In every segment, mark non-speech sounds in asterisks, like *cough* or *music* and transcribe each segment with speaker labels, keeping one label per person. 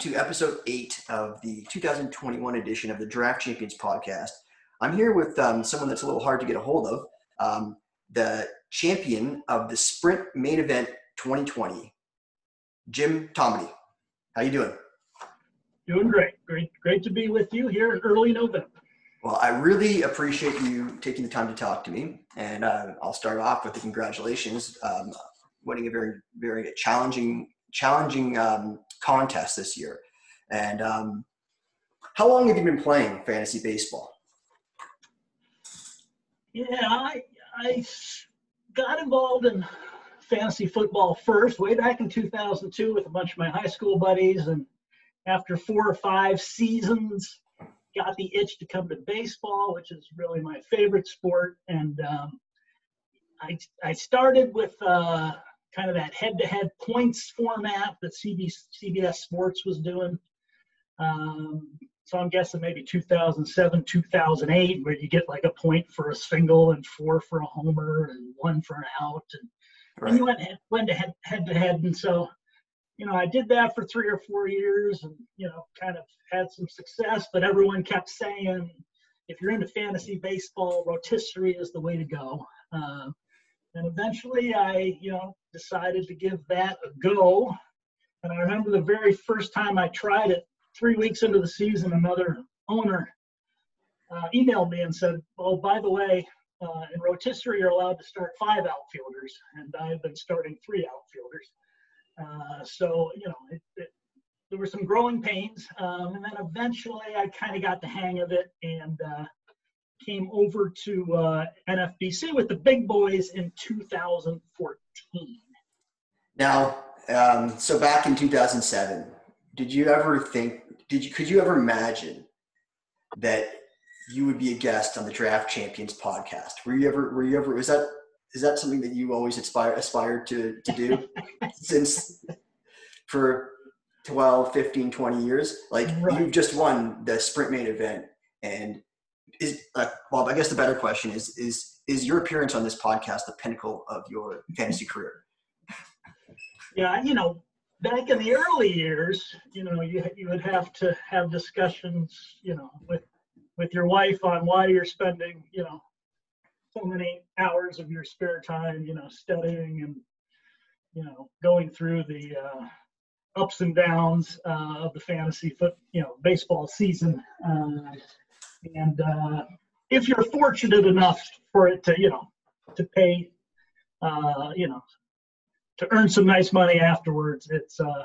Speaker 1: to episode eight of the 2021 edition of the Draft Champions podcast. I'm here with um, someone that's a little hard to get a hold of, um, the champion of the Sprint Main Event 2020, Jim Tomedy. How you doing?
Speaker 2: Doing great. Great, great to be with you here early in early November.
Speaker 1: Well, I really appreciate you taking the time to talk to me, and uh, I'll start off with the congratulations, um, winning a very, very challenging, challenging um, contest this year. And um, how long have you been playing fantasy baseball?
Speaker 2: Yeah, I, I got involved in fantasy football first way back in 2002 with a bunch of my high school buddies. And after four or five seasons, got the itch to come to baseball, which is really my favorite sport. And um, I, I started with uh, kind of that head-to-head points format that CB, CBS Sports was doing. Um, so I'm guessing maybe 2007, 2008, where you get like a point for a single and four for a homer and one for an out, and, right. and you went went to head, head to head. And so, you know, I did that for three or four years, and you know, kind of had some success. But everyone kept saying, if you're into fantasy baseball, rotisserie is the way to go. Uh, and eventually, I, you know, decided to give that a go. And I remember the very first time I tried it, three weeks into the season, another owner uh, emailed me and said, "Oh, by the way, uh, in rotisserie, you're allowed to start five outfielders, and I've been starting three outfielders. Uh, so, you know, it, it, there were some growing pains, um, and then eventually I kind of got the hang of it and uh, came over to uh, NFBC with the big boys in 2014.
Speaker 1: Now, um, so back in 2007, did you ever think? Did you could you ever imagine that you would be a guest on the Draft Champions podcast? Were you ever? Were you ever? Was that is that something that you always aspire aspired to to do *laughs* since for 12 15 20 years like right. you've just won the sprint main event and is uh, well i guess the better question is is is your appearance on this podcast the pinnacle of your fantasy career?
Speaker 2: Yeah you know back in the early years you know you, you would have to have discussions you know with with your wife on why you're spending you know so many hours of your spare time you know studying and you know going through the uh, ups and downs uh, of the fantasy foot you know baseball season. Uh, and uh, if you're fortunate enough for it to, you know, to pay, uh, you know, to earn some nice money afterwards, it's uh,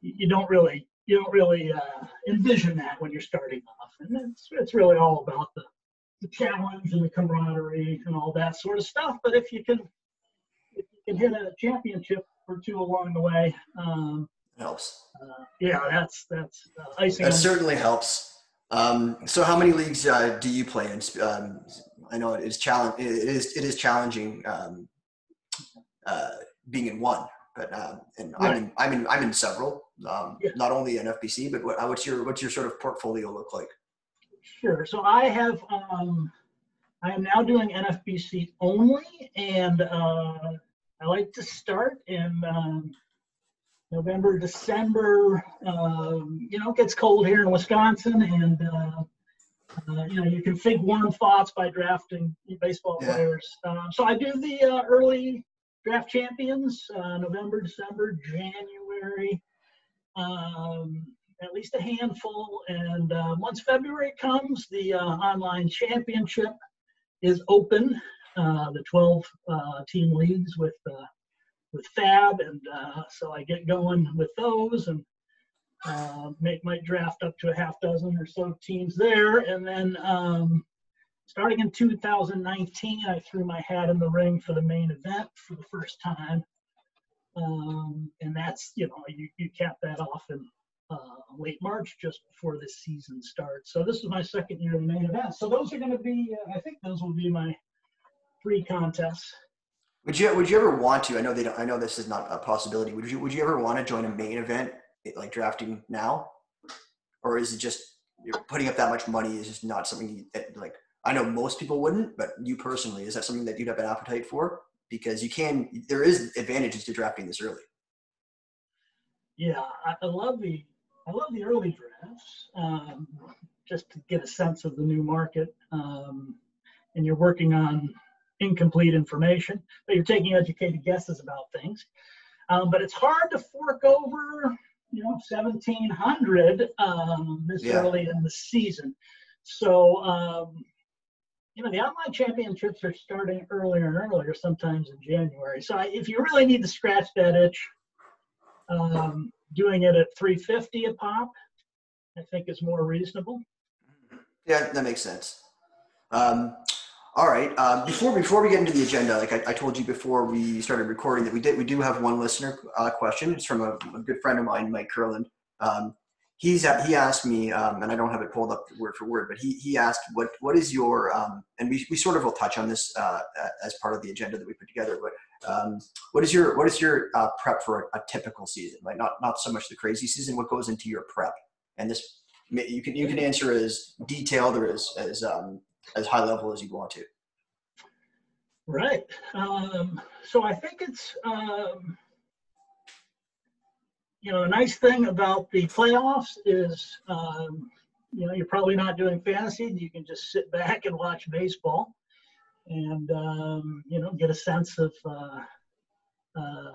Speaker 2: you don't really you don't really uh, envision that when you're starting off, and it's it's really all about the the challenge and the camaraderie and all that sort of stuff. But if you can if you can hit a championship or two along the way, um,
Speaker 1: helps.
Speaker 2: Uh, yeah, that's that's uh, icing.
Speaker 1: That certainly helps. Um, so how many leagues uh, do you play in? Um, I know it is challenge. It is it is challenging um, uh, being in one, but um, and right. I'm in I'm in I'm in several. Um, yeah. Not only in FBC, but what, what's your what's your sort of portfolio look like?
Speaker 2: Sure. So I have um, I am now doing NFBC only, and uh, I like to start in um, November, December. Um, you know, it gets cold here in Wisconsin, and uh, uh, you know you can think warm thoughts by drafting baseball yeah. players. Um, so I do the uh, early draft champions, uh, November, December, January, um, at least a handful, and uh, once February comes, the uh, online championship is open. the 12 team leagues with with FAAB, and uh, so I get going with those and uh, make my draft up to a half dozen or so teams there, and then um, starting in 2019, I threw my hat in the ring for the main event for the first time, um, and that's you know you you cap that off in uh, late March, just before the season starts. So this is my second year in the main event. So those are going to be, uh, I think those will be my three contests.
Speaker 1: Would you Would you ever want to? I know they don't. I know this is not a possibility. Would you Would you ever want to join a main event like drafting now, or is it just you're putting up that much money is just not something that like I know most people wouldn't, but you personally, is that something that you'd have an appetite for? Because you can, there is advantages to drafting this early.
Speaker 2: Yeah, I love the I love the early drafts um, just to get a sense of the new market. Um, and you're working on incomplete information, but you're taking educated guesses about things. Um, but it's hard to fork over, you know, 1700 um, this
Speaker 1: Yeah.
Speaker 2: early in the season. So, um, you know, the online championships are starting earlier and earlier, sometimes in January. So, I, if you really need to scratch that itch, um, doing it at 350 a pop, I think is more reasonable.
Speaker 1: Yeah, that makes sense. Um, all right. Uh, before before we get into the agenda, like I, I told you before we started recording, that we did we do have one listener uh, question. It's from a, a good friend of mine, Mike Curland. Um, he's at, he asked me, um, and I don't have it pulled up word for word, but he he asked what what is your um, and we, we sort of will touch on this uh, as part of the agenda that we put together. But um, what is your what is your uh, prep for a, a typical season? Like not not so much the crazy season. What goes into your prep? And this you can you can answer as detailed or as as um, as high level as you want to.
Speaker 2: Right. Um, so I think it's, um, you know, a nice thing about the playoffs is, um, you know, you're probably not doing fantasy. You can just sit back and watch baseball and, um, you know, get a sense of, uh, uh,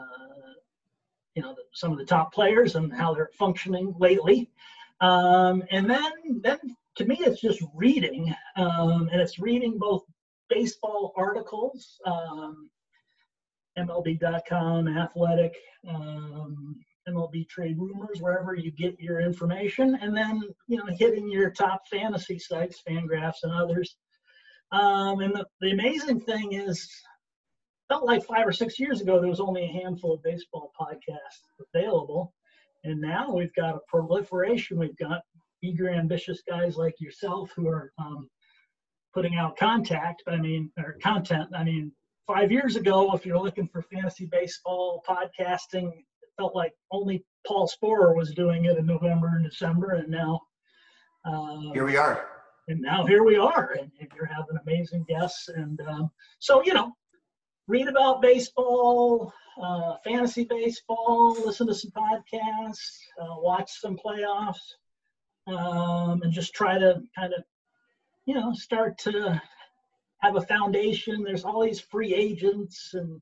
Speaker 2: you know, some of the top players and how they're functioning lately. Um, and then, then to me, it's just reading, um, and it's reading both baseball articles, um, MLB.com, Athletic, um, MLB Trade Rumors, wherever you get your information, and then you know hitting your top fantasy sites, Fangraphs, and others. Um, and the, the amazing thing is, felt like five or six years ago there was only a handful of baseball podcasts available, and now we've got a proliferation. We've got eager, ambitious guys like yourself who are um, putting out contact. I mean, or content. I mean, five years ago, if you're looking for fantasy baseball podcasting, it felt like only Paul Sporer was doing it in November and December, and now. Uh,
Speaker 1: Here we are.
Speaker 2: and now here we are, and, and you're having amazing guests. And um, so, you know, read about baseball, uh, fantasy baseball, listen to some podcasts, uh, watch some playoffs, um, and just try to kind of, you know, start to have a foundation. There's all these free agents and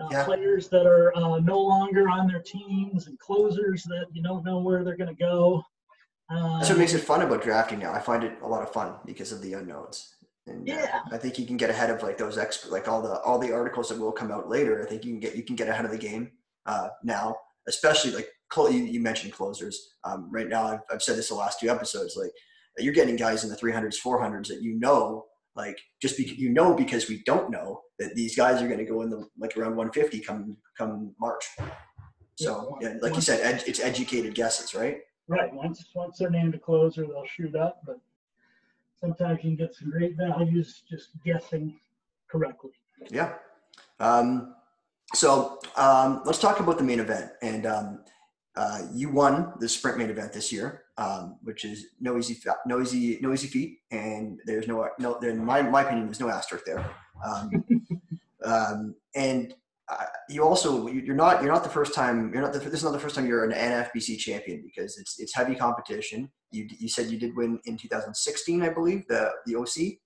Speaker 2: uh,
Speaker 1: Yeah.
Speaker 2: players that are uh, no longer on their teams and closers that you don't know where they're going to go. Um,
Speaker 1: That's what makes it fun about drafting now. I find it a lot of fun because of the unknowns. And uh,
Speaker 2: Yeah.
Speaker 1: I think you can get ahead of like those expert, like all the all the articles that will come out later. I think you can get you can get ahead of the game uh, now, especially like you, you mentioned closers. Um, right now, I've, I've said this the last two episodes. Like you're getting guys in the 300s, 400s that you know, like just because you know because we don't know that these guys are going to go in the like around 150 come come March. So
Speaker 2: Yeah,
Speaker 1: yeah, like you said, ed, it's educated guesses, right?
Speaker 2: Right. Once once they're named a closer, they'll shoot up. But sometimes you can get some great values just guessing correctly.
Speaker 1: Yeah. Um, so um, let's talk about the main event. And um, uh, you won the sprint main event this year, um, which is no easy, no easy, no easy feat. And there's no, no, there, in my, my opinion, there's no asterisk there. Um, *laughs* um, and uh, you also, you- you're not, you're not the first time. You're not. The, this is not the first time you're an NFBC champion because it's it's heavy competition. You you said you did win in 2016, I believe, the the OC.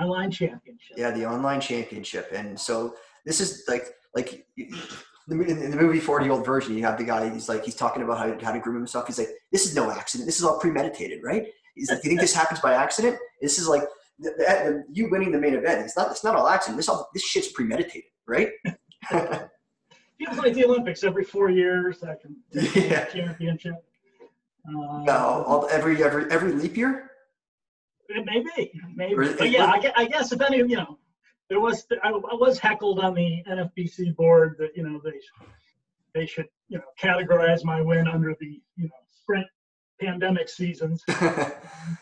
Speaker 2: Online championship.
Speaker 1: Yeah, the online championship, and so this is like like in the movie Forty Year Old Version. You have the guy. He's like he's talking about how how to groom himself. He's like, this is no accident. This is all premeditated, right? He's like, you think this *laughs* happens by accident? This is like the, the, you winning the main event. It's not. It's not all accident. This all this shit's premeditated, right? *laughs*
Speaker 2: Feels like the Olympics every four years. I can *laughs*
Speaker 1: Yeah.
Speaker 2: championship. Uh,
Speaker 1: No, all, every every every leap year.
Speaker 2: It may be, maybe.
Speaker 1: Or it-
Speaker 2: But yeah, I guess, I guess if any, you know, there was I, I was heckled on the NFBC board that you know they they should you know categorize my win under the you know sprint pandemic seasons. *laughs*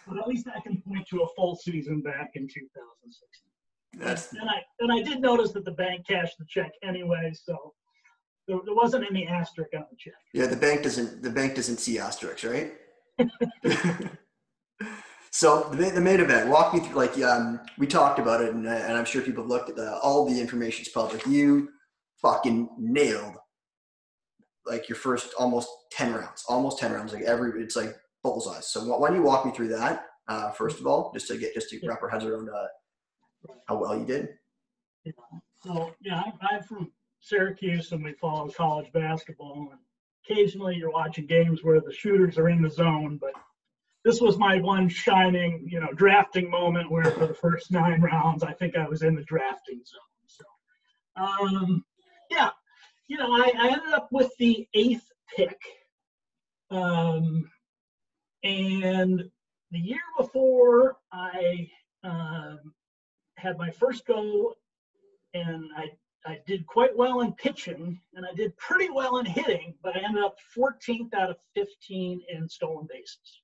Speaker 2: But at least I can point to a full season back in 2016.
Speaker 1: That's
Speaker 2: And I and I did notice that the bank cashed the check anyway, so there, there wasn't any asterisk on the check.
Speaker 1: Yeah, the bank doesn't the bank doesn't see asterisks, right? *laughs* so the, the main event, walk me through. Like um, we talked about it, and, and I'm sure people looked at the, all the information's public. You fucking nailed like your first almost 10 rounds, almost 10 rounds, like every, it's like bullseyes. So why don't you walk me through that, uh, first of all, just to get, just to
Speaker 2: Yeah.
Speaker 1: wrap our heads around, uh, how well you did.
Speaker 2: know. So yeah, I'm, I'm from Syracuse and we follow college basketball. And occasionally you're watching games where the shooters are in the zone, but this was my one shining, you know, drafting moment where for the first nine rounds, I think I was in the drafting zone. So, um, yeah, you know, I, I ended up with the eighth pick. Um, and the year before I um, had my first go and I I did quite well in pitching and I did pretty well in hitting, but I ended up 14th out of 15 in stolen bases.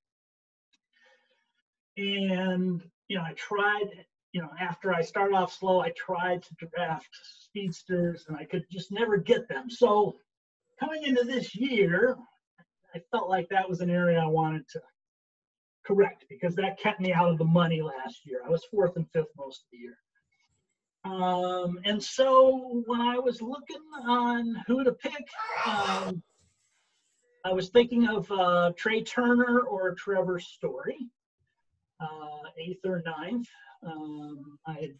Speaker 2: And you know, I tried, you know, after I started off slow, I tried to draft speedsters and I could just never get them. So coming into this year, I felt like that was an area I wanted to correct because that kept me out of the money last year. I was fourth and fifth most of the year. Um, and so when I was looking on who to pick, um, I was thinking of uh, Trea Turner or Trevor Story, uh, eighth or ninth. Um, I had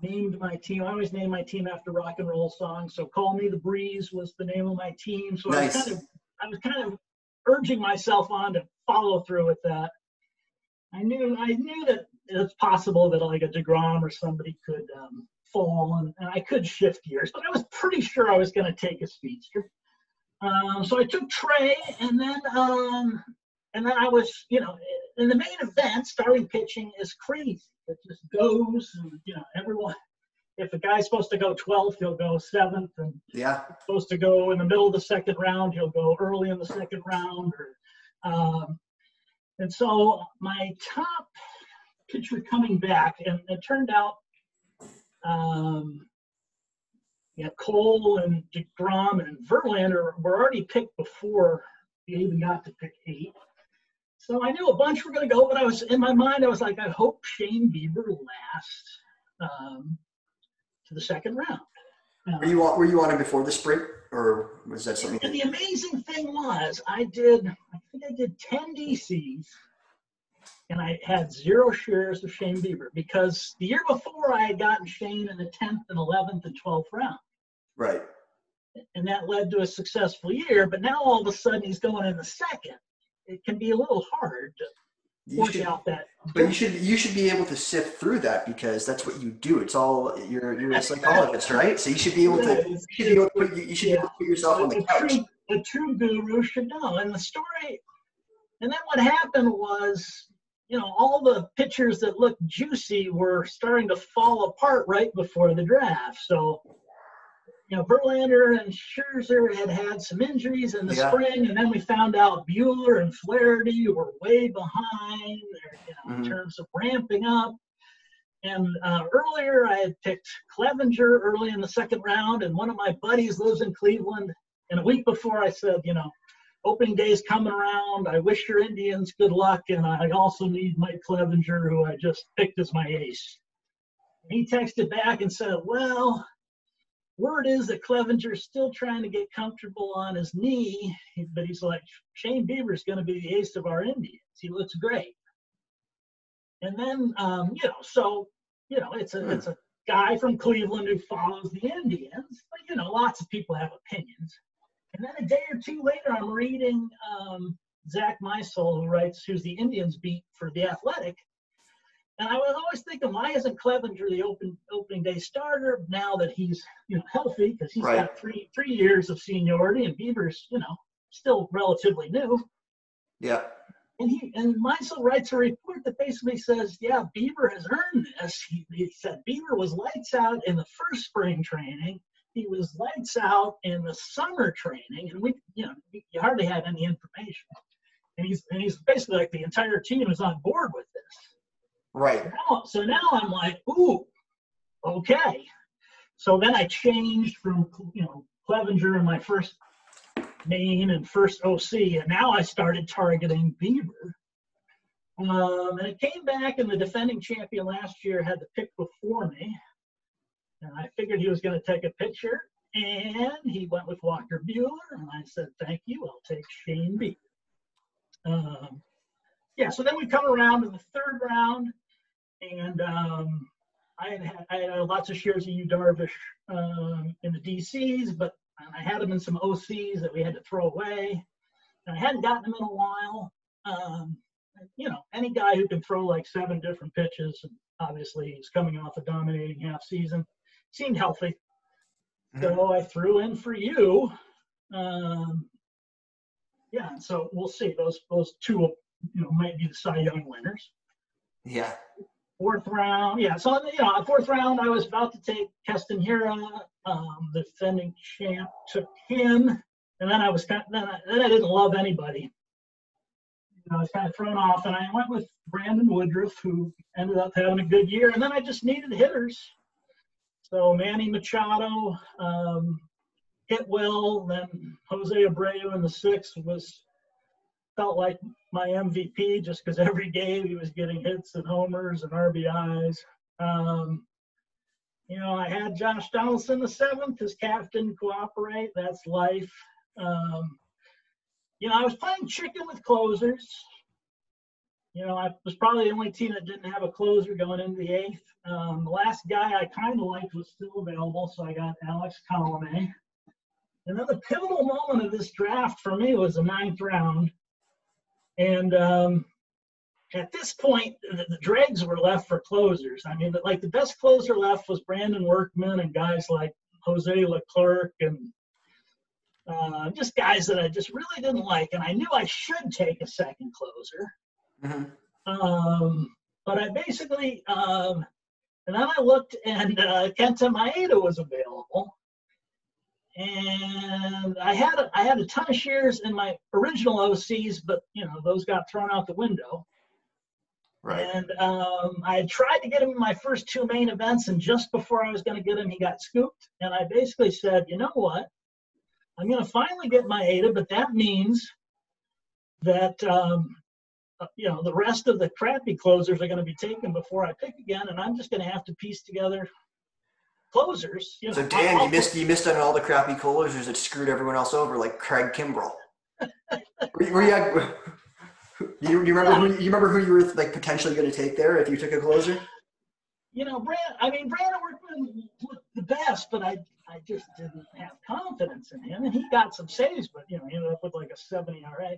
Speaker 2: named my team. I always name my team after rock and roll songs. So "Call Me the Breeze" was the name of my team. So I was kind of, I was kind of urging myself on to follow through with that. I knew, I knew that it's possible that like a Degrom or somebody could um, fall, and, and I could shift gears. But I was pretty sure I was going to take a speedster. Um, so I took Trea, and then um, and then I was, you know, in the main event, starting pitching is crazy. It just goes, and you know, everyone. If a guy's supposed to go 12th, he'll go seventh, and
Speaker 1: Yeah.
Speaker 2: supposed to go in the middle of the second round, he'll go early in the second round. Or, um, and so my top pitcher coming back, and it turned out, um, yeah, Cole and DeGrom and Verlander were already picked before they even got to pick eight. So I knew a bunch were going to go, but I was in my mind, I was like, I hope Shane Bieber lasts um, to the second round. Uh,
Speaker 1: Were you on, were you on it before the sprint or was that something?
Speaker 2: and
Speaker 1: that-
Speaker 2: the amazing thing was, I did, I think I did 10 DCs, and I had zero shares of Shane Bieber because the year before I had gotten Shane in the 10th and 11th and 12th round.
Speaker 1: Right.
Speaker 2: And that led to a successful year, but now all of a sudden he's going in the second. It can be a little hard to
Speaker 1: You should,
Speaker 2: out that.
Speaker 1: but you should you should be able to sift through that because that's what you do. It's all you're you're a psychologist, right? So you should be able to you should be able to put you, you should be able to put yourself on the couch.
Speaker 2: true, a true guru should know. And the story, and then what happened was, you know, all the pictures that looked juicy were starting to fall apart right before the draft. So, you know, Verlander and Scherzer had had some injuries in the
Speaker 1: Yeah.
Speaker 2: spring, and then we found out Buehler and Flaherty were way behind, there, you know, in
Speaker 1: Mhm.
Speaker 2: terms of ramping up. And uh, earlier, I had picked Clevinger early in the second round, and one of my buddies lives in Cleveland. And a week before, I said, you know, opening day's coming around. I wish your Indians good luck, and I also need Mike Clevinger, who I just picked as my ace. He texted back and said, well, word is that Clevinger's still trying to get comfortable on his knee, but he's like, Shane Bieber's going to be the ace of our Indians. He looks great. And then, um, you know, so, you know, it's a,
Speaker 1: Hmm.
Speaker 2: it's a guy from Cleveland who follows the Indians, but, you know, lots of people have opinions. And then a day or two later, I'm reading um, Zack Meisel, who writes, who's the Indians beat for The Athletic. And I was always thinking, why isn't Clevinger the open opening day starter now that he's you know healthy? Because he's
Speaker 1: Right.
Speaker 2: got three three years of seniority, and Bieber's you know still relatively new.
Speaker 1: Yeah.
Speaker 2: And he and Meisel writes a report that basically says, yeah, Bieber has earned this. He, he said Bieber was lights out in the first spring training. He was lights out in the summer training, and we, you know, you hardly had any information. And he's and he's basically like the entire team is on board with this.
Speaker 1: Right.
Speaker 2: Now, so now I'm like, ooh, okay. So then I changed from you know Clevinger in my first name and first OC, and now I started targeting Bieber. Um, and it came back, and the defending champion last year had the pick before me, and I figured he was going to take a pitcher, and he went with Walker Buehler, and I said, "Thank you, I'll take Shane Bieber." Um, yeah, so then we come around to the third round, and um, I had, had I had lots of shares of Yu Darvish um, in the DCs, but I had them in some OCs that we had to throw away, and I hadn't gotten them in a while. Um, Yu know, any guy who can throw like seven different pitches, and obviously he's coming off a dominating half season, seemed healthy.
Speaker 1: Mhm.
Speaker 2: So I threw in for you. Um, yeah, so we'll see. Those those two, you know, might be the Cy Young winners.
Speaker 1: Yeah.
Speaker 2: Fourth round, yeah. So you know, fourth round, I was about to take Keston Hiura, um, the defending champ, took him, and then I was kind then I, then I didn't love anybody. You know, I was kind of thrown off, and I went with Brandon Woodruff, who ended up having a good year, and then I just needed hitters. So Manny Machado um, hit well. Then Jose Abreu in the sixth was felt like my MVP just because every game he was getting hits and homers and RBIs. Um, you know, I had Josh Donaldson the seventh. His calf didn't cooperate. That's life. Um, you know, I was playing chicken with closers. You know, I was probably the only team that didn't have a closer going into the eighth. Um, the last guy I kind of liked was still available, so I got Alex Colome. And then the pivotal moment of this draft for me was the ninth round. And um, at this point, the, the dregs were left for closers. I mean, like the best closer left was Brandon Workman and guys like Jose Leclerc and uh, just guys that I just really didn't like. And I knew I should take a second closer.
Speaker 1: Mhm.
Speaker 2: Um, but I basically, um, and then I looked and uh, Kenta Maeda was available. And I had a, I had a ton of shares in my original OCs, but you know those got thrown out the window.
Speaker 1: Right.
Speaker 2: And um, I had tried to get him in my first two main events, and just before I was going to get him, he got scooped. And I basically said, you know what? I'm going to finally get my ADA, but that means that um, uh, you know the rest of the crappy closers are going to be taken before I pick again, and I'm just going to have to piece together closers. You know,
Speaker 1: So Dan,
Speaker 2: I'll-
Speaker 1: you missed you missed on all the crappy closers that screwed everyone else over, like Craig Kimbrel. *laughs* were, you- were you, *laughs* you, you remember who you remember who you were like potentially going to take there if you took a closer?
Speaker 2: you know, Brand. I mean, Brandon looked the best, but I I just didn't have confidence in him, and he got some saves, but you know, he ended up with like a 70 RA.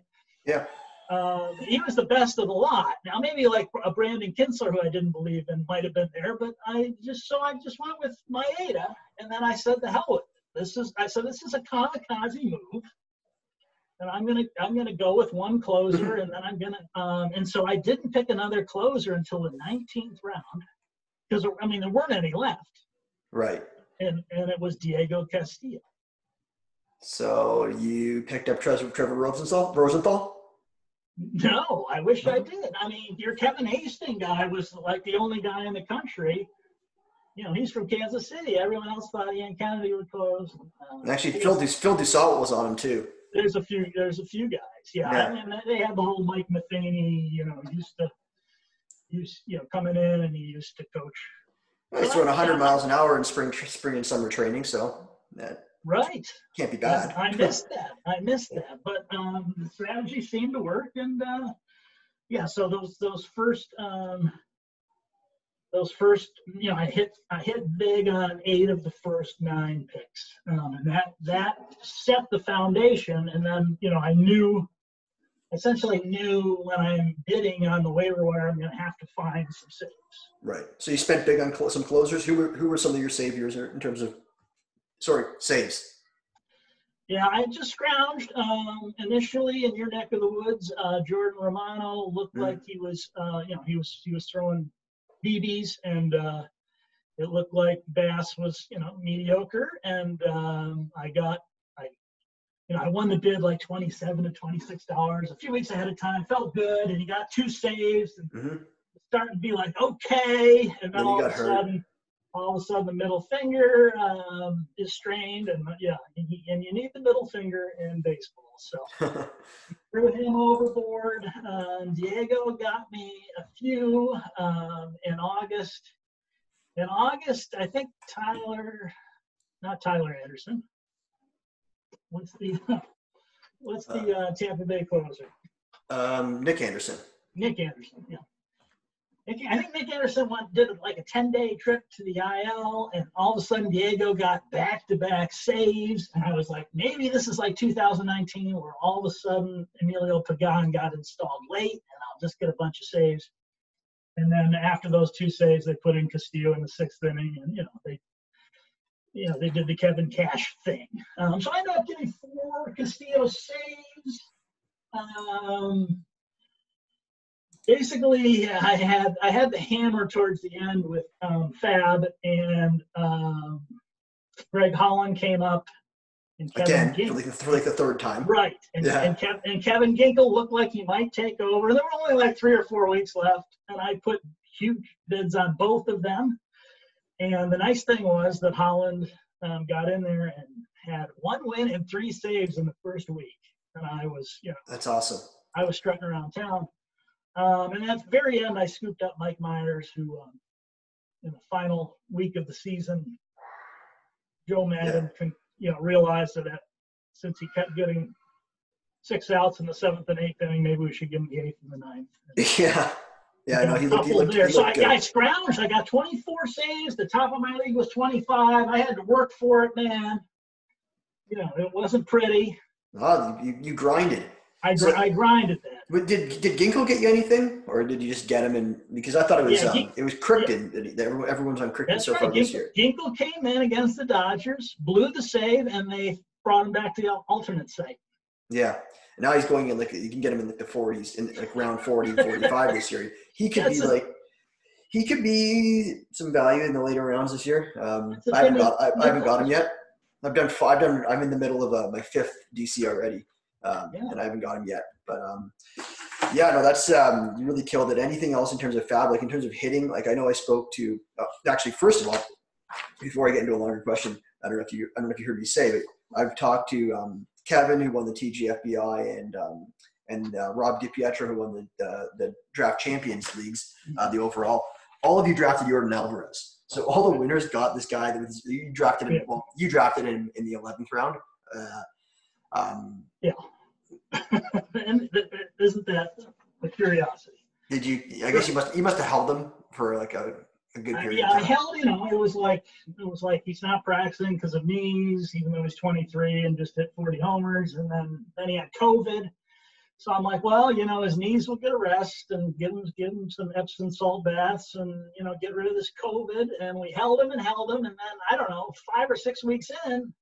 Speaker 1: Yeah.
Speaker 2: Um, he was the best of the lot. Now, maybe like a Brandon Kintzler, who I didn't believe in, might have been there, but I just so I just went with Maeda, and then I said, "The hell with it. This is." I said, "This is a kamikaze move." And I'm gonna I'm gonna go with one closer, and then I'm gonna um, and so I didn't pick another closer until the 19th round, because I mean there weren't any left,
Speaker 1: Right.
Speaker 2: and and it was Diego Castillo.
Speaker 1: So you picked up Trevor, Trevor Rosenthal. Rosenthal.
Speaker 2: No, I wish I did. I mean, your Kevin Hastings guy was like the only guy in the country. You know, he's from Kansas City. Everyone else thought Ian Kennedy would close. Uh,
Speaker 1: actually, Phil, Dus- Phil Dussault was on him too.
Speaker 2: there's a few. There's a few guys. Yeah,
Speaker 1: Yeah.
Speaker 2: I mean, they had the whole Mike Matheny. You know, used to, used you know, coming in and he used to coach.
Speaker 1: He's throwing 100 miles an hour in spring, spring and summer training, so that
Speaker 2: Right.
Speaker 1: can't be bad.
Speaker 2: I *laughs* missed that. I missed that. But um, the strategy seemed to work, and uh, yeah. So those those first um, those first, you know, I hit I hit big on eight of the first nine picks, um, and that that set the foundation. And then you know, I knew essentially knew when I'm bidding on the waiver wire, I'm going to have to find some saves.
Speaker 1: Right. So you spent big on cl- some closers. Who were who were some of your saviors in terms of, sorry, saves?
Speaker 2: Yeah, I just scrounged um, initially in your neck of the woods. Uh, Jordan Romano looked
Speaker 1: Mm.
Speaker 2: like he was, uh, you know, he was he was throwing BBs, and uh, it looked like Bass was, you know, mediocre. And um, I got, I, you know, I won the bid like twenty-seven to twenty-six dollars a few weeks ahead of time. Felt good, and he got two saves, and
Speaker 1: hmm
Speaker 2: starting to be like, okay, and then
Speaker 1: Then he
Speaker 2: all of
Speaker 1: got
Speaker 2: a
Speaker 1: hurt.
Speaker 2: sudden, all of a sudden the middle finger um, is strained, and yeah, and you, and you need the middle finger in baseball. So *laughs* threw him overboard. Um, Diego got me a few um, in August. In August, I think Tyler. not Tyler Anderson. What's the *laughs* what's the uh, Tampa Bay closer?
Speaker 1: Um, Nick Anderson.
Speaker 2: Nick Anderson. Yeah. I think Nick Anderson went did like a 10 day trip to the IL, and all of a sudden Diego got back to back saves. And I was like, maybe this is like 2019 where all of a sudden Emilio Pagan got installed late, and I'll just get a bunch of saves. And then after those two saves, they put in Castillo in the sixth inning, and you know they, you know they did the Kevin Cash thing. Um, so I ended up getting four Castillo saves. Um, basically I had I had the hammer towards the end with um, FAAB and um, Greg Holland came up
Speaker 1: and Kevin again for like, for like, the third time.
Speaker 2: Right, and, yeah. and, Kev, and Kevin Ginkel looked like he might take over. There were only like three or four weeks left, and I put huge bids on both of them. And the nice thing was that Holland um, got in there and had one win and three saves in the first week, and I was you know
Speaker 1: that's awesome.
Speaker 2: I was strutting around town. Um, and at the very end, I scooped up Mike Mayers, who um, in the final week of the season, Joe Maddon, yeah. you know, realized that since he kept getting six outs in the seventh and eighth inning, maybe we should give him the eighth and the ninth. *laughs*
Speaker 1: Yeah. Yeah, I know. He looked, he looked,
Speaker 2: there.
Speaker 1: He
Speaker 2: looked so I, I scrounged. I got 24 saves. The top of my league was 25. I had to work for it, man. You know, it wasn't pretty.
Speaker 1: Oh, you, you grinded.
Speaker 2: I, so, I grinded that.
Speaker 1: Did did Ginkel get you anything, or did you just get him in? Because I thought it was yeah, um, it was Crichton. Yeah. Everyone's on Crichton so right. far this year.
Speaker 2: Ginkel came in against the Dodgers, blew the save, and they brought him back to the alternate site.
Speaker 1: Yeah, and now he's going in like you can get him in like the 40s, in like round 40, *laughs* 45 this year. He could That's be a, like he could be some value in the later rounds this year. Um, I haven't got I, I, haven't got him yet. I've done five. I've done. I'm in the middle of uh, my fifth DC already um, yeah. and I haven't got him yet. But um, yeah, no, that's um, you really killed it. Anything else in terms of FAAB, like in terms of hitting? Like I know I spoke to uh, actually first of all, before I get into a longer question, I don't know if you I don't know if you heard me say, but I've talked to um, Kevin who won the TGFBI and um, and uh, Rob DiPietro who won the uh, the draft champions leagues, uh, the overall. All of you drafted Yordan Alvarez. So all the winners got this guy that was, you drafted him. Well, you drafted him in the eleventh round. Uh,
Speaker 2: um, yeah. *laughs* and isn't that a curiosity?
Speaker 1: Did you? I guess you must. You must have held them for like a, a good period.
Speaker 2: yeah, I held. You know, it was like it was like he's not practicing because of knees, even though he's 23 and just hit 40 homers, and then then he had COVID. So I'm like, well, you know, his knees will get a rest and give him give him some Epsom salt baths and you know get rid of this COVID. And we held him and held him, and then I don't know, five or six weeks in,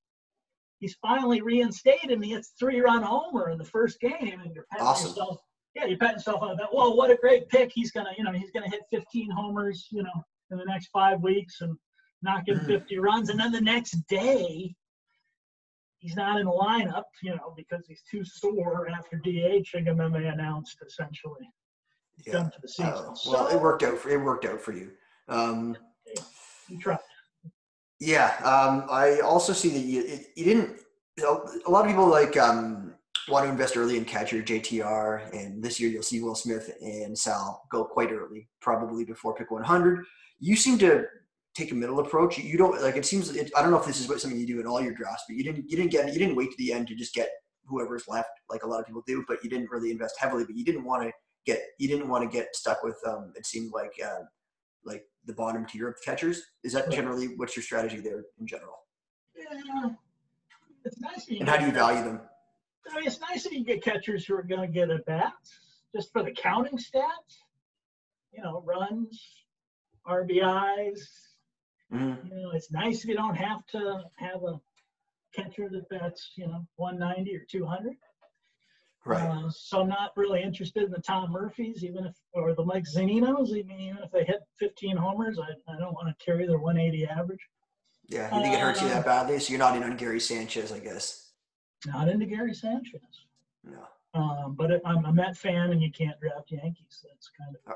Speaker 2: he's finally reinstated and he hits three run homer in the first game and you're patting awesome. yourself yeah you're patting yourself on that whoa what a great pick. He's gonna you know he's gonna hit 15 homers you know in the next five weeks and knock in mm. 50 runs. And then the next day he's not in the lineup you know because he's too sore after DHing him and they announced essentially. Yeah. done for the season. Oh,
Speaker 1: well so, it worked out for it worked out for you. Um
Speaker 2: you tried
Speaker 1: yeah, um, I also see that you, you didn't. A lot of people like um, want to invest early in catcher JTR, and this year you'll see Will Smith and Sal go quite early, probably before pick 100. You seem to take a middle approach. You don't like. It seems. It, I don't know if this is what something you do in all your drafts, but you didn't. You didn't get. You didn't wait to the end to just get whoever's left, like a lot of people do. But you didn't really invest heavily. But you didn't want to get. You didn't want to get stuck with. Um, it seemed like. Uh, like the bottom tier of catchers? Is that generally what's your strategy there in general?
Speaker 2: Yeah, it's nice.
Speaker 1: And how do you value them?
Speaker 2: I mean, it's nice that you get catchers who are going to get at bats just for the counting stats. You know, runs, RBIs. Mm-hmm. You know, it's nice if you don't have to have a catcher that bats, you know, 190 or 200.
Speaker 1: Right. Uh,
Speaker 2: so I'm not really interested in the Tom Murphys, even if, or the Mike Zuninos, even, even if they hit 15 homers, I, I don't want to carry their 180 average.
Speaker 1: Yeah, you think uh, it hurts you that uh, badly? So you're not in on Gary Sanchez, I guess.
Speaker 2: Not into Gary Sanchez.
Speaker 1: No.
Speaker 2: Um, but it, I'm a Met fan, and you can't draft Yankees. That's kind of.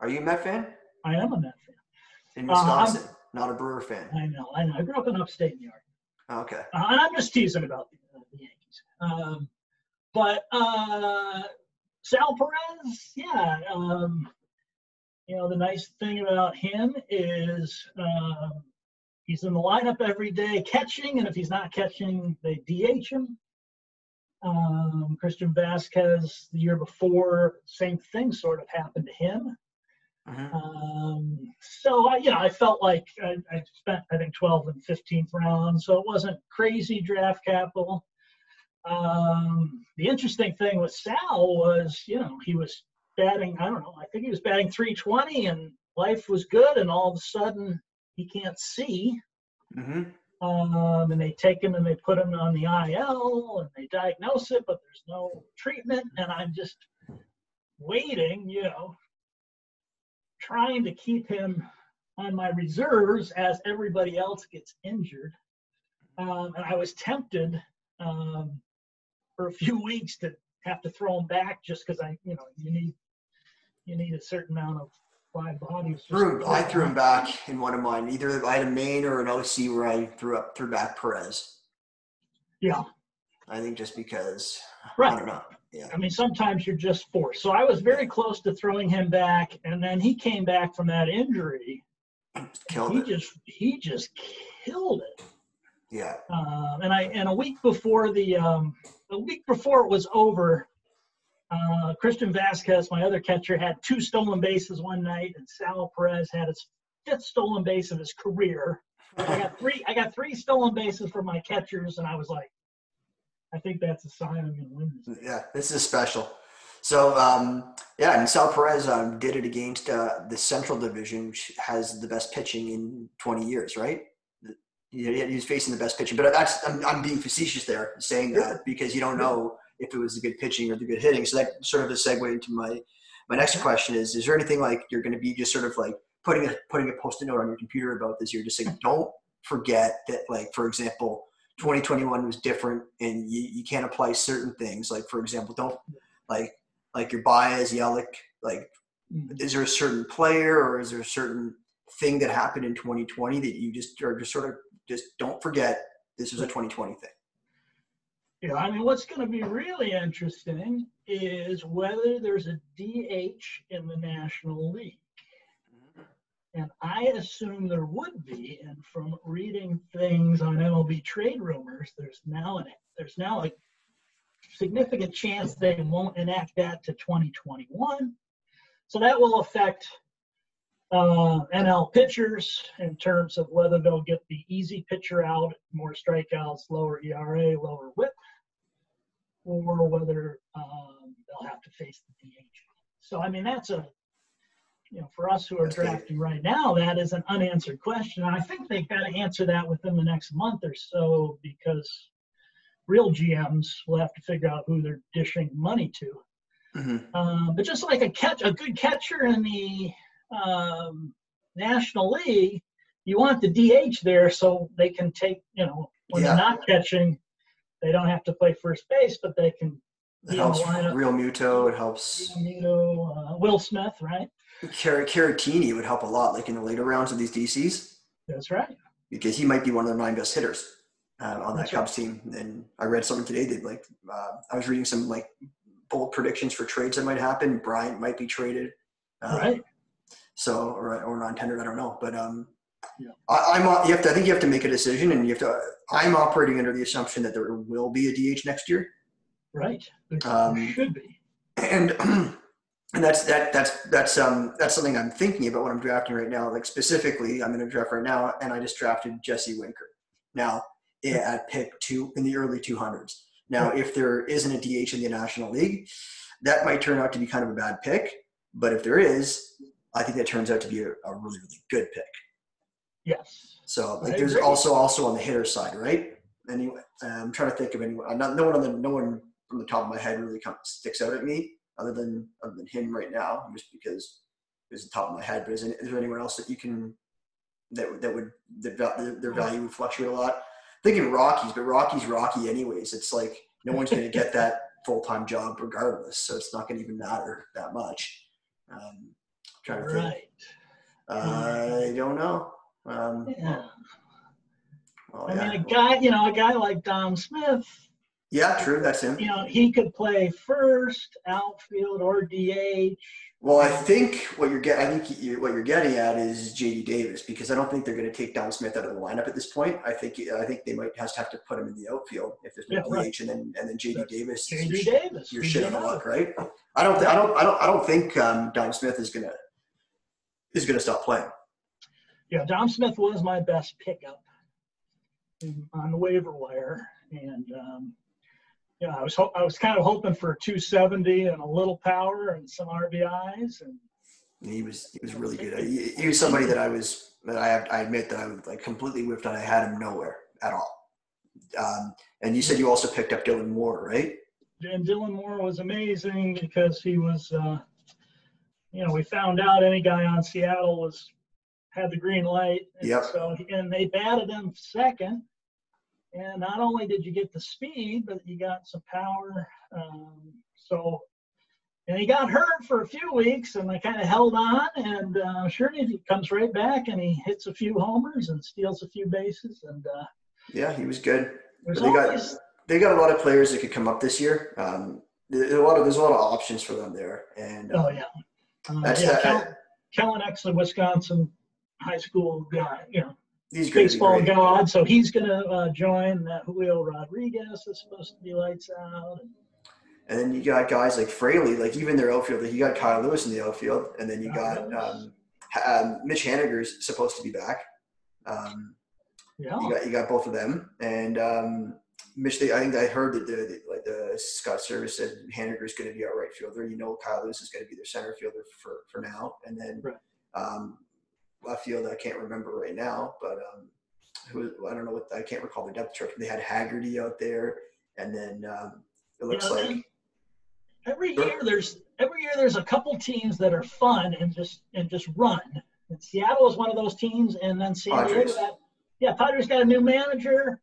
Speaker 1: Are you a Met fan?
Speaker 2: I am a Met fan.
Speaker 1: In Wisconsin, uh, not a Brewer fan.
Speaker 2: I know, I know. I grew up in upstate New York.
Speaker 1: Okay.
Speaker 2: Uh, and I'm just teasing about the, uh, the Yankees. Um, but uh, Sal Perez, yeah. Um, you know, the nice thing about him is uh, he's in the lineup every day catching, and if he's not catching, they DH him. Um, Christian Vazquez, the year before, same thing sort of happened to him.
Speaker 1: Mhm.
Speaker 2: Um, so I, you know, I felt like I, I spent I think 12 and 15th round, so it wasn't crazy draft capital. Um, the interesting thing with Sal was, you know, he was batting. I don't know. I think he was batting 320, and life was good, and all of a sudden he can't see.
Speaker 1: Mhm.
Speaker 2: Um, and they take him and they put him on the IL and they diagnose it, but there's no treatment. And I'm just waiting, you know, trying to keep him on my reserves as everybody else gets injured. Um, and I was tempted um, for a few *laughs* weeks to have to throw him back just because I, you know, you need you need a certain amount of live bodies.
Speaker 1: Threw, I threw him
Speaker 2: back.
Speaker 1: in one of mine. Either I had a main or an OC where I threw up threw back Perez.
Speaker 2: Yeah,
Speaker 1: I think just because
Speaker 2: right.
Speaker 1: I don't know. Yeah.
Speaker 2: I mean, sometimes you're just forced. So I was very close to throwing him back, and then he came back from that injury.
Speaker 1: Killed
Speaker 2: he
Speaker 1: it.
Speaker 2: just he just killed it.
Speaker 1: Yeah.
Speaker 2: Um, and I and a week before the um, a week before it was over, uh, Christian Vazquez, my other catcher, had two stolen bases one night, and Sal Perez had his fifth stolen base of his career. I got three. I got three stolen bases from my catchers, and I was like, I think that's a sign I'm going to win this.
Speaker 1: Yeah, this is special. So um, yeah, and Sal Perez um, did it against uh, the Central Division, which has the best pitching in 20 years, right? He, he was facing the best pitching, but that's I'm, I'm being facetious there, saying that because you don't know if it was the good pitching or the good hitting. So that sort of a segue into my my next question is: Is there anything like you're going to be just sort of like putting a putting a post-it note on your computer about this year, just saying don't forget that, like for example, 2021 was different, and you, you can't apply certain things. Like for example, don't like like your Baez, Yelich, like
Speaker 2: Mm.
Speaker 1: is there a certain player or is there a certain thing that happened in 2020 that you just are just sort of just don't forget this is a 2020 thing.
Speaker 2: Yeah, I mean, what's going to be really interesting is whether there's a DH in the National League. Mm-hmm. And I assume there would be. And from reading things on MLB trade rumors, there's now an there's now a significant chance they won't enact that to 2021. So that will affect uh, NL pitchers in terms of whether they'll get the easy pitcher out, more strikeouts, lower ERA, lower WHIP, or whether um, they'll have to face the DH. So I mean that's a you know for us who are drafting right now that is an unanswered question. And I think they've got to answer that within the next month or so because real GMs will have to figure out who they're dishing money to.
Speaker 1: Mm-hmm.
Speaker 2: Um, but just like a catch, a good catcher in the um, National League, you want the DH there so they can take, you know, when
Speaker 1: Yeah.
Speaker 2: they're not catching, they don't have to play first base, but they can.
Speaker 1: It helps? Realmuto. It helps.
Speaker 2: Know, uh, Will Smith, right?
Speaker 1: Car- Caratini would help a lot, like in the later rounds of these DCs,
Speaker 2: That's right.
Speaker 1: because he might be one of the nine best hitters uh, on that
Speaker 2: That's right.
Speaker 1: Cubs team. And I read something today that like uh, I was reading some like bold predictions for trades that might happen. Bryant might be traded. Uh,
Speaker 2: right.
Speaker 1: So or or non-tendered, I don't know, but um,
Speaker 2: Yeah.
Speaker 1: I, I'm uh, you have to. I think you have to make a decision, and you have to. I'm operating under the assumption that there will be a DH next year,
Speaker 2: Right. There,
Speaker 1: Um,
Speaker 2: should be.
Speaker 1: and *clears throat* and that's that that's that's um that's something I'm thinking about when I'm drafting right now. Like specifically, I'm in a draft right now, and I just drafted Jesse Winker. Now eh, at pick two in the early 200s. Now, if there isn't a DH in the National League, that might turn out to be kind of a bad pick. But if there is, I think that turns out to be a, a really really good pick.
Speaker 2: Yes.
Speaker 1: So like
Speaker 2: I
Speaker 1: there's
Speaker 2: agree.
Speaker 1: also also on the hitter side, right? Anyway, uh, I'm trying to think of anyone. Not no one on the no one from the top of my head really comes, sticks out at me other than other than him right now, just because it's the top of my head. But is, any- is there anyone else that you can that would- that would that their value would fluctuate a lot? thinking Rockies, but Rockies Rocky anyways. It's like no one's going to get that *laughs* full time job regardless, so it's not going to even matter that much. Um, trying to.
Speaker 2: Right.
Speaker 1: I don't know. Um,
Speaker 2: Yeah.
Speaker 1: well,
Speaker 2: I
Speaker 1: yeah.
Speaker 2: mean, a guy, you know, a guy like Dom Smith,
Speaker 1: Yeah, true. That's him.
Speaker 2: You know, he could play first, outfield, or DH.
Speaker 1: Well, I think what you're getting, I think you're, what you're getting at is JD Davis because I don't think they're going to take Dom Smith out of the lineup at this point. I think I think they might just have to put him in the outfield if there's no
Speaker 2: Yeah, right.
Speaker 1: DH, and then and then JD Davis.
Speaker 2: JD
Speaker 1: your,
Speaker 2: Davis.
Speaker 1: your shit
Speaker 2: you
Speaker 1: of
Speaker 2: know.
Speaker 1: luck, right? I don't, th- I don't, I don't, I don't think um, Dom Smith is gonna is gonna stop playing.
Speaker 2: Yeah, Dom Smith was my best pickup on the waiver wire, and um, yeah, I was ho- I was kind of hoping for 270 and a little power and some RBIs, and
Speaker 1: he was he was really good. He, he was somebody that I was that I I admit that I was like completely whiffed on. I had him nowhere at all. Um, and you said you also picked up Dylan Moore, right?
Speaker 2: and Dylan Moore was amazing because he was, uh, you know, we found out any guy on Seattle was had the green light. And
Speaker 1: Yep.
Speaker 2: So and they batted him second, and not only did you get the speed, but you got some power. Um, so, and he got hurt for a few weeks, and I kind of held on. And uh, sure he comes right back and he hits a few homers and steals a few bases. And uh,
Speaker 1: Yeah, he was good. But they got- They got a lot of players that could come up this year. Um, a lot of there's a lot of options for them there, and
Speaker 2: Oh
Speaker 1: um,
Speaker 2: yeah. Uh,
Speaker 1: That's
Speaker 2: yeah, Kel- Kellen Exley, Wisconsin high school guy, you know,
Speaker 1: he's going to be
Speaker 2: baseball god. So he's going to uh, join. Uh, Julio Rodriguez is supposed to be lights out.
Speaker 1: And then you got guys like Fraley, like even their outfield. Like You got Kyle Lewis in the outfield, and then you
Speaker 2: Kyle
Speaker 1: got um, um, Mitch Haniger's supposed to be back. Um,
Speaker 2: Yeah.
Speaker 1: you got you got both of them, and um, Mitch. I think I heard that the, the like the Scott Servais said Haniger is going to be our right fielder. You know, Kyle Lewis is going to be their center fielder for for now, and then
Speaker 2: Right.
Speaker 1: um, left field. I can't remember right now, but um, who I don't know what I can't recall the depth chart. They had Haggerty out there, and then um, it looks
Speaker 2: Yeah,
Speaker 1: like
Speaker 2: every year there's every year there's a couple teams that are fun and just and just run. And Seattle is one of those teams, and then San Diego.
Speaker 1: Padres.
Speaker 2: Got, yeah, Padres got a new manager,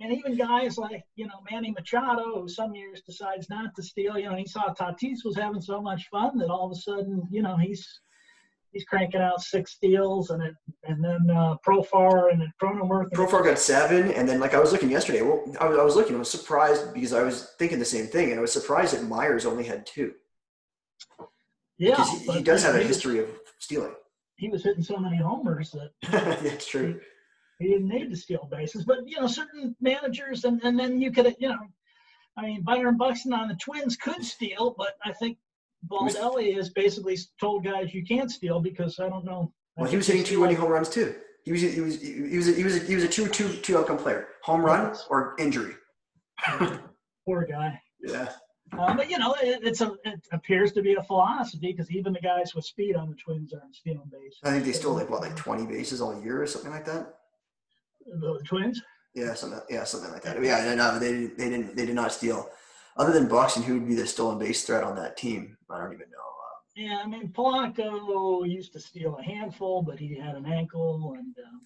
Speaker 2: and even guys like you know Manny Machado, who some years decides not to steal. You know, he saw Tatis was having so much fun that all of a sudden, you know, he's he's cranking out six steals, and it and then uh, Profar and then Cronenworth.
Speaker 1: Profar got seven, and then like I was looking yesterday. Well, I was, I was looking. I was surprised because I was thinking the same thing, and I was surprised that Myers only had two
Speaker 2: yeah,
Speaker 1: because he, he does have a history of stealing.
Speaker 2: He was hitting so many homers that *laughs*
Speaker 1: That's true.
Speaker 2: He didn't need to steal bases. But you know, certain managers, and, and then you could, you know, I mean, Byron Buxton on the Twins could steal, but I think Baldelli has basically told guys you can't steal because I don't know.
Speaker 1: Well, he was hitting two winning home runs too. He was he was he was a, he was a, he was a two two two outcome player. Home run or injury. *laughs*
Speaker 2: Poor guy.
Speaker 1: Yeah.
Speaker 2: Um, but you know, it, it's a it appears to be a philosophy because even the guys with speed on the Twins aren't stealing bases.
Speaker 1: I think they stole like what like twenty bases all year or something like that.
Speaker 2: The Twins.
Speaker 1: Yeah, something yeah something like that. Yeah, no, they didn't they didn't they did not steal. Other than Buxton, who would be the stolen base threat on that team? I don't even know.
Speaker 2: Yeah, I mean, Polanco used to steal a handful, but he had an ankle, and um,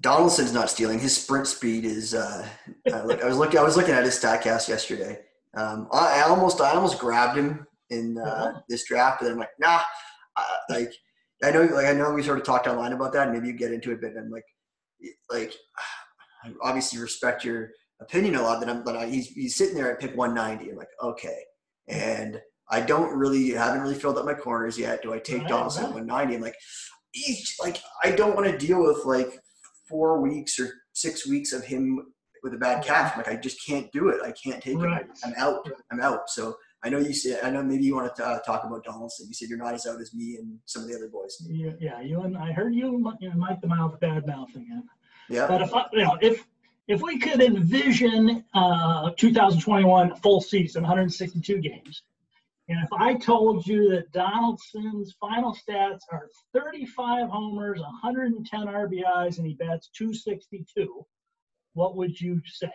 Speaker 1: Donaldson's not stealing. His sprint speed is. Uh, I, look, I was looking. I was looking at his Statcast yesterday. Um, I, I almost, I almost grabbed him in uh,
Speaker 2: Yeah.
Speaker 1: this draft, but I'm like, nah. Uh, like, I know, like, I know we sort of talked online about that. And maybe you get into it, but I'm like, like, I obviously respect your opinion a lot. That I'm, but I, he's he's sitting there at pick 190. I'm like, okay, and I don't really haven't really filled up my corners yet. Do I take
Speaker 2: Right,
Speaker 1: Donaldson at
Speaker 2: right.
Speaker 1: 190? I'm like, he's like, I don't want to deal with like four weeks or six weeks of him with a bad calf. I'm like, I just can't do it. I can't take
Speaker 2: Right.
Speaker 1: it. I'm out. I'm out. So I know you said, I know maybe you want to uh, talk about Donaldson. You said you're not as out as me and some of the other boys.
Speaker 2: you, yeah, you and I heard you, you know, Mike the Mouth bad mouthing him.
Speaker 1: Yeah.
Speaker 2: But if I, you know, if if we could envision uh, 2021 full season, 162 games, and if I told you that Donaldson's final stats are 35 homers, 110 RBIs, and he bats 262, what would you say?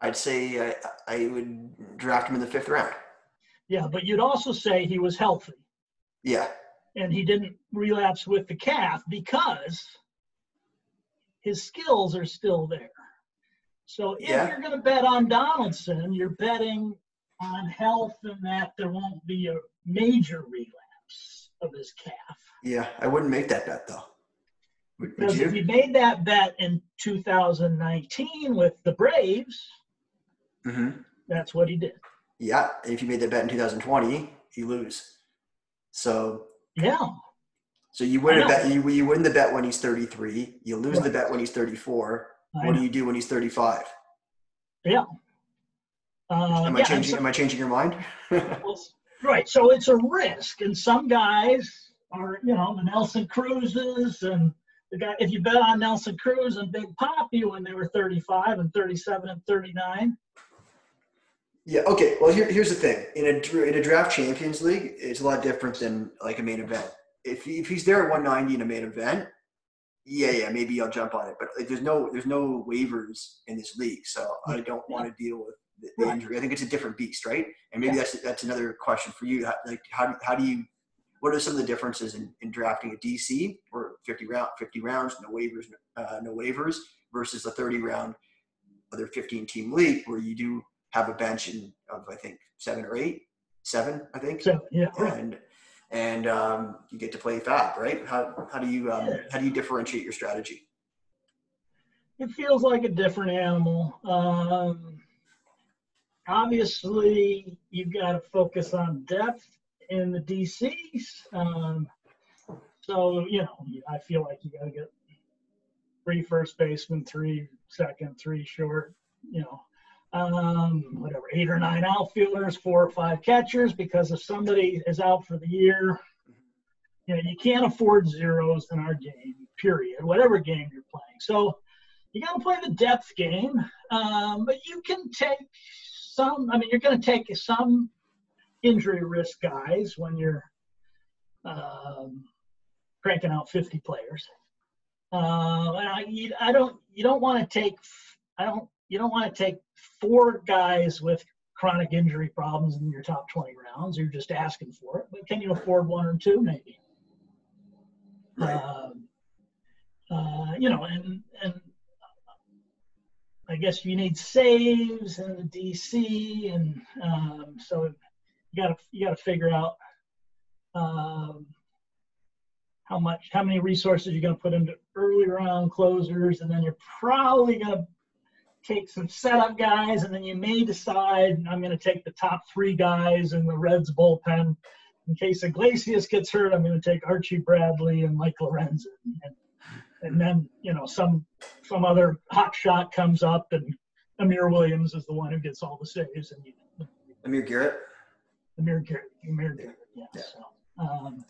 Speaker 1: I'd say I, I would draft him in the fifth round.
Speaker 2: Yeah, but you'd also say he was healthy
Speaker 1: Yeah.
Speaker 2: and he didn't relapse with the calf because his skills are still there. So if
Speaker 1: Yeah.
Speaker 2: you're going to bet on Donaldson, you're betting on health and that there won't be a major relapse of his calf.
Speaker 1: Yeah. I wouldn't make that bet though. Would, would
Speaker 2: Because if
Speaker 1: you?
Speaker 2: made that bet in 2019 with the Braves,
Speaker 1: hmm
Speaker 2: that's what he did.
Speaker 1: Yeah, if you made that bet in 2020, you lose. So
Speaker 2: Yeah,
Speaker 1: so you win a
Speaker 2: know.
Speaker 1: bet. You, you win the bet when he's 33. You lose the bet when he's 34.
Speaker 2: I
Speaker 1: What do you do when he's 35?
Speaker 2: yeah. Uh,
Speaker 1: Am I
Speaker 2: yeah,
Speaker 1: changing?
Speaker 2: so-
Speaker 1: am I changing your mind? *laughs*
Speaker 2: Well, right. So it's a risk, and some guys are, you know, the Nelson Cruzes and the guy. If you bet on Nelson Cruz and Big Poppy when they were 35 and 37 and 39,
Speaker 1: Yeah. Okay. Well, here, here's the thing. In a in a draft Champions League, it's a lot different than like a main event. If he, if he's there at 190 in a main event, yeah, yeah, maybe I'll jump on it. But like, there's no there's no waivers in this league, so I don't want to deal with the, the injury. I think it's a different beast, right? And maybe
Speaker 2: Yeah.
Speaker 1: that's that's another question for you. How, like, how do, how do you what are some of the differences in, in drafting a DC or 50 round 50 rounds, no waivers, uh, no waivers versus a 30 round other 15 team league where you do have a bench in, of I think seven or eight, seven I think,
Speaker 2: so yeah,
Speaker 1: and and um, you get to play FAAB, right? How how do you um, how do you differentiate your strategy?
Speaker 2: it feels like a different animal. Um, obviously, you've got to focus on depth in the DCs. Um, so, you know, I feel like you got to get three first basemen, three second, three short, you know, um, whatever, eight or nine outfielders, four or five catchers, because if somebody is out for the year, you know, you can't afford zeros in our game, period, whatever game you're playing. So, you got to play the depth game, um, but you can take some. I mean, you're going to take some injury risk guys when you're um, cranking out 50 players. Uh, and I, you, I don't. You don't want to take. I don't. You don't want to take four guys with chronic injury problems in your top 20 rounds. You're just asking for it. But can you afford one or two, maybe?
Speaker 1: Right.
Speaker 2: Um, uh, you know, and and I guess you need saves and the DC, and um, so you got to you got to figure out um, how much, how many resources you're going to put into early round closers, and then you're probably going to take some setup guys, and then you may decide I'm going to take the top three guys in the Reds bullpen. In case Iglesias gets hurt, I'm going to take Archie Bradley and Mike Lorenzen, and, and then you know some some other hot shot comes up, and Amir Williams is the one who gets all the saves, and you,
Speaker 1: Amir Garrett.
Speaker 2: Amir Garrett, Amir Garrett, yeah.
Speaker 1: Yeah.
Speaker 2: So, um,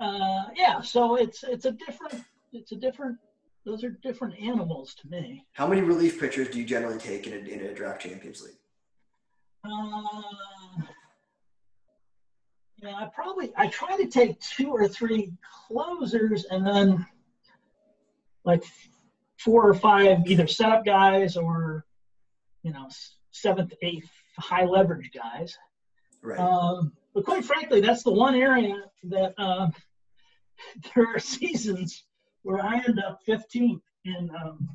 Speaker 2: uh, yeah, so it's it's a different it's a different those are different animals to me.
Speaker 1: How many relief pitchers do you generally take in a, in a draft Champions League?
Speaker 2: Uh, yeah, I probably I try to take two or three closers and then like four or five either setup guys or you know seventh, eighth high leverage guys.
Speaker 1: Right.
Speaker 2: Um, but quite frankly, that's the one area that um, *laughs* there are seasons where I end up 15th in um,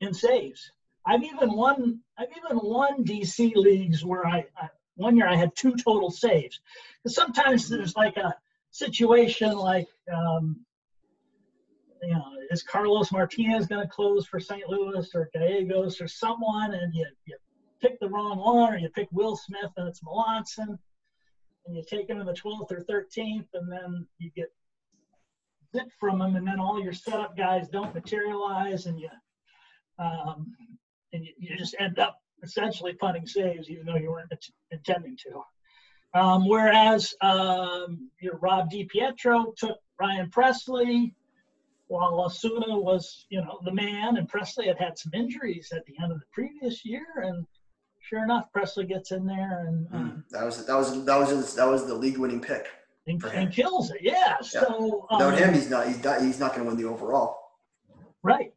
Speaker 2: in saves. I've even won. I've even won DC leagues where I, I one year I had two total saves. Because sometimes there's like a situation like, um, you know, is Carlos Martinez going to close for St. Louis or Gallegos or someone, and you, you pick the wrong one, or you pick Will Smith and it's Melancon, and you take him in the 12th or 13th, and then you get zip from them, and then all your setup guys don't materialize, and you um, and you, you just end up essentially punting saves, even though you weren't int- intending to. Um, whereas um, your Rob DiPietro took Ryan Pressly, while Osuna was, you know, the man, and Pressly had had some injuries at the end of the previous year, and sure enough, Pressly gets in there and
Speaker 1: Mm. That was that was that was that was the league winning pick.
Speaker 2: And, and kills it. Yeah. So
Speaker 1: Without
Speaker 2: um,
Speaker 1: him, he's not he's not he's not going to win the overall.
Speaker 2: Right.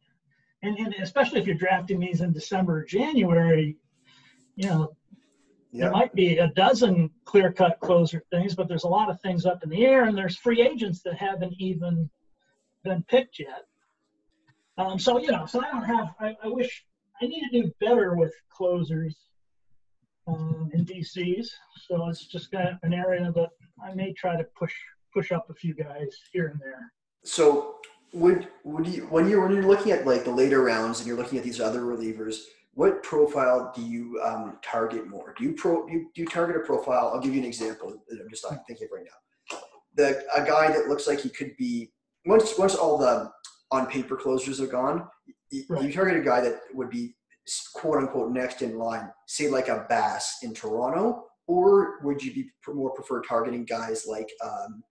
Speaker 2: And, and especially if you're drafting these in December or January, you know, there might be a dozen clear cut closer things, but there's a lot of things up in the air, and there's free agents that haven't even been picked yet. Um, so, you know, so I don't have, I, I wish I need to do better with closers um, in DCs. So it's just kind of an area that I may try to push push up a few guys here and there.
Speaker 1: So would would you when you're when you're looking at like the later rounds and you're looking at these other relievers, what profile do you um, target more? Do you pro do you, do you target a profile? I'll give you an example that I'm just not thinking of right now. The a guy that looks like he could be once once all the on paper closers are gone, you,
Speaker 2: Right.
Speaker 1: you target a guy that would be quote unquote next in line, say like a Bass in Toronto, or would you be more prefer targeting guys like um,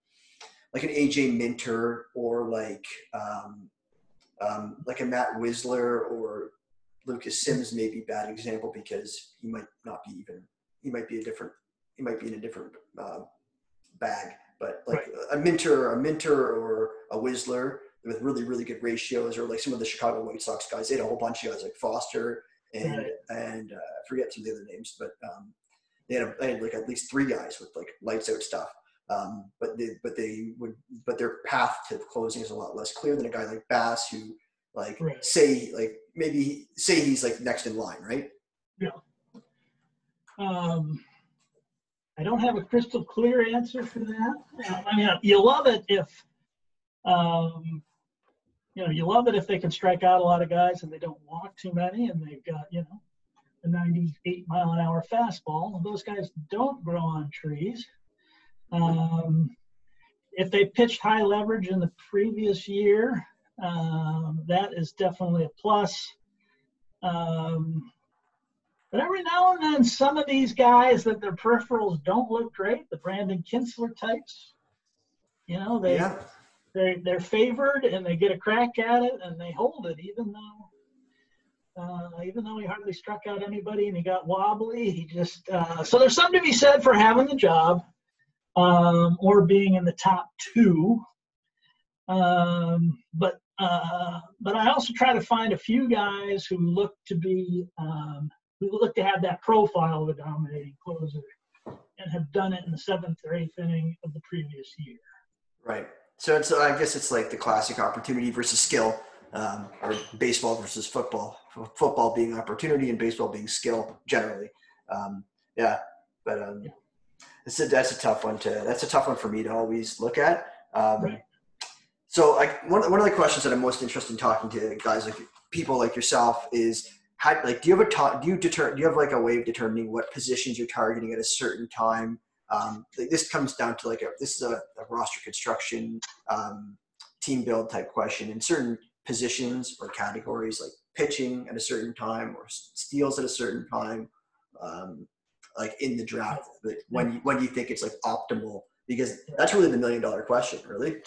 Speaker 1: like an AJ Minter or like um, um, like a Matt Wisler or Lucas Sims may be a bad example because he might not be even he might be a different he might be in a different uh, bag. But like a Minter, a Minter or a Wisler with really really good ratios, or like some of the Chicago White Sox guys, they had a whole bunch of guys like Foster and
Speaker 2: Right.
Speaker 1: and uh, I forget some of the other names, but um, they had, a, they had like at least three guys with like lights out stuff. Um, but they but they would but their path to closing is a lot less clear than a guy like Bass who like
Speaker 2: Right.
Speaker 1: say like maybe say he's like next in line, right? Yeah.
Speaker 2: Um, I don't have a crystal clear answer for that. I mean, you love it if, um, you know, you love it if they can strike out a lot of guys and they don't walk too many and they've got, you know, a 98 mile an hour fastball. Those guys don't grow on trees. Um, if they pitched high leverage in the previous year, um, that is definitely a plus. Um, but every now and then, some of these guys that their peripherals don't look great, the Brandon Kintzler types, you know, they
Speaker 1: yeah.
Speaker 2: they're they're favored and they get a crack at it and they hold it, even though uh, even though he hardly struck out anybody and he got wobbly, he just uh, so there's something to be said for having the job um, or being in the top two. Um, but uh, but I also try to find a few guys who look to be um, who look to have that profile of a dominating closer and have done it in the seventh or eighth inning of the previous year.
Speaker 1: Right. So it's I guess it's like the classic opportunity versus skill, um, or baseball versus football. Football being opportunity and baseball being skill generally. Um, yeah, but um,
Speaker 2: Yeah.
Speaker 1: it's a, that's a tough one to that's a tough one for me to always look at. Um,
Speaker 2: Right.
Speaker 1: So like one one of the questions that I'm most interested in talking to guys like people like yourself is how like do you have a ta- do you deter do you have like a way of determining what positions you're targeting at a certain time um, like this comes down to like a this is a, a roster construction um, team build type question in certain positions or categories like pitching at a certain time or steals at a certain time um, like in the draft but when you, when do you think it's like optimal because that's really the million dollar question really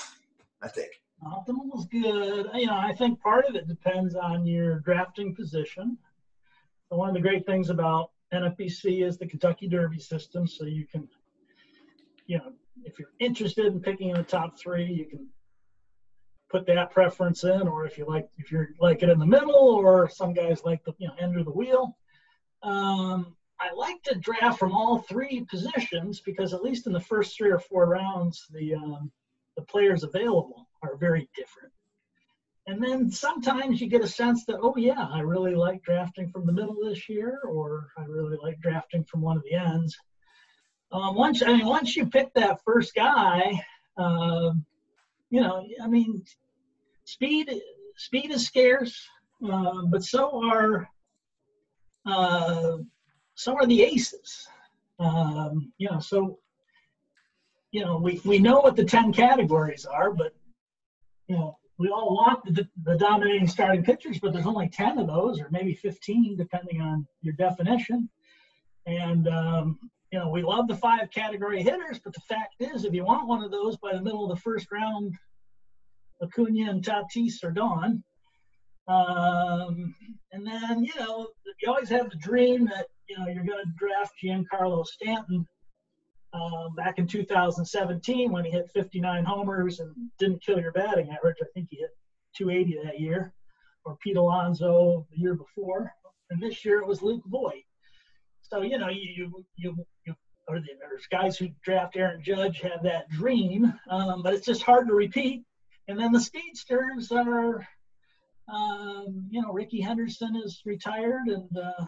Speaker 1: i think
Speaker 2: Optimal is good. You know, I think part of it depends on your drafting position. So one of the great things about NFBC is the Kentucky Derby system. So you can, you know, if you're interested in picking in the top three, you can put that preference in, or if you like, if you're like it in the middle, or some guys like the, you know, end of the wheel. Um, I like to draft from all three positions because at least in the first three or four rounds, the um, the players available are very different. And then sometimes you get a sense that, oh yeah, I really like drafting from the middle this year, or I really like drafting from one of the ends. Um, once I mean, once you pick that first guy, um, you know, I mean, speed speed is scarce, um, but so are uh, so are the aces. Um, you know, so you know, we, we know what the 10 categories are, but, you know, we all want the, the dominating starting pitchers, but there's only 10 of those, or maybe 15, depending on your definition. And, um, you know, we love the five category hitters, but the fact is, if you want one of those by the middle of the first round, Acuna and Tatis are gone. Um, and then, you know, you always have the dream that, you know, you're going to draft Giancarlo Stanton um, back in 2017 when he hit 59 homers and didn't kill your batting average. I think he hit 280 that year, or Pete Alonso the year before, and this year it was Luke Voit. So you know you you you, or the, there's guys who draft Aaron Judge have that dream, um, but it's just hard to repeat. And then the speedsters are, um, you know, Rickey Henderson is retired and. Uh,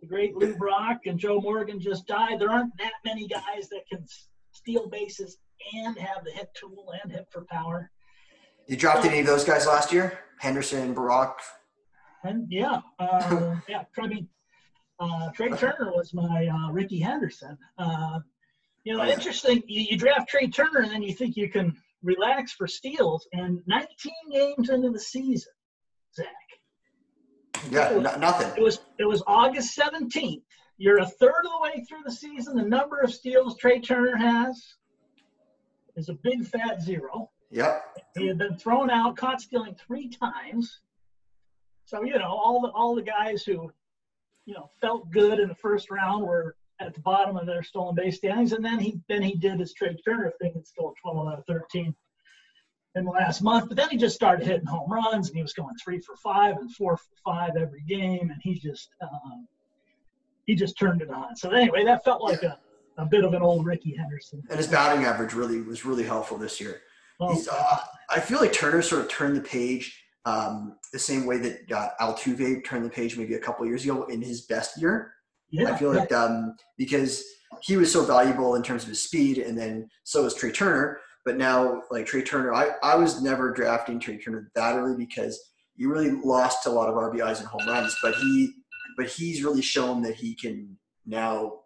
Speaker 2: the great Lou Brock and Joe Morgan just died. There aren't that many guys that can steal bases and have the hit tool and hit for power.
Speaker 1: You drafted any of those guys last year? Henderson, Brock.
Speaker 2: And yeah, uh, *laughs* yeah. Mean, uh, Trea Turner was my uh, Rickey Henderson. Uh, you know, interesting. You, you, draft Trea Turner, and then you think you can relax for steals. And 19 games into the season, Zack.
Speaker 1: Yeah, was, nothing.
Speaker 2: It was it was August 17th. You're a third of the way through the season. The number of steals Trea Turner has is a big fat zero.
Speaker 1: Yep.
Speaker 2: He had been thrown out, caught stealing three times. So you know, all the all the guys who, you know, felt good in the first round were at the bottom of their stolen base standings, and then he then he did his Trea Turner thing and stole 12 out of 13 in the last month. But then he just started hitting home runs, and he was going three for five and four for five every game, and he just um, he just turned it on. So anyway, that felt like a, a bit of an old Rickey Henderson.
Speaker 1: And his batting average really was really helpful this year. Oh, uh, I feel like Turner sort of turned the page um, the same way that uh, Altuve turned the page maybe a couple years ago in his best year. Yeah, I feel like um, because he was so valuable in terms of his speed, and then so was Trea Turner. But now, like Trea Turner, I, I was never drafting Trea Turner that early because you really lost a lot of RBIs and home runs. But he, but he's really shown that he can now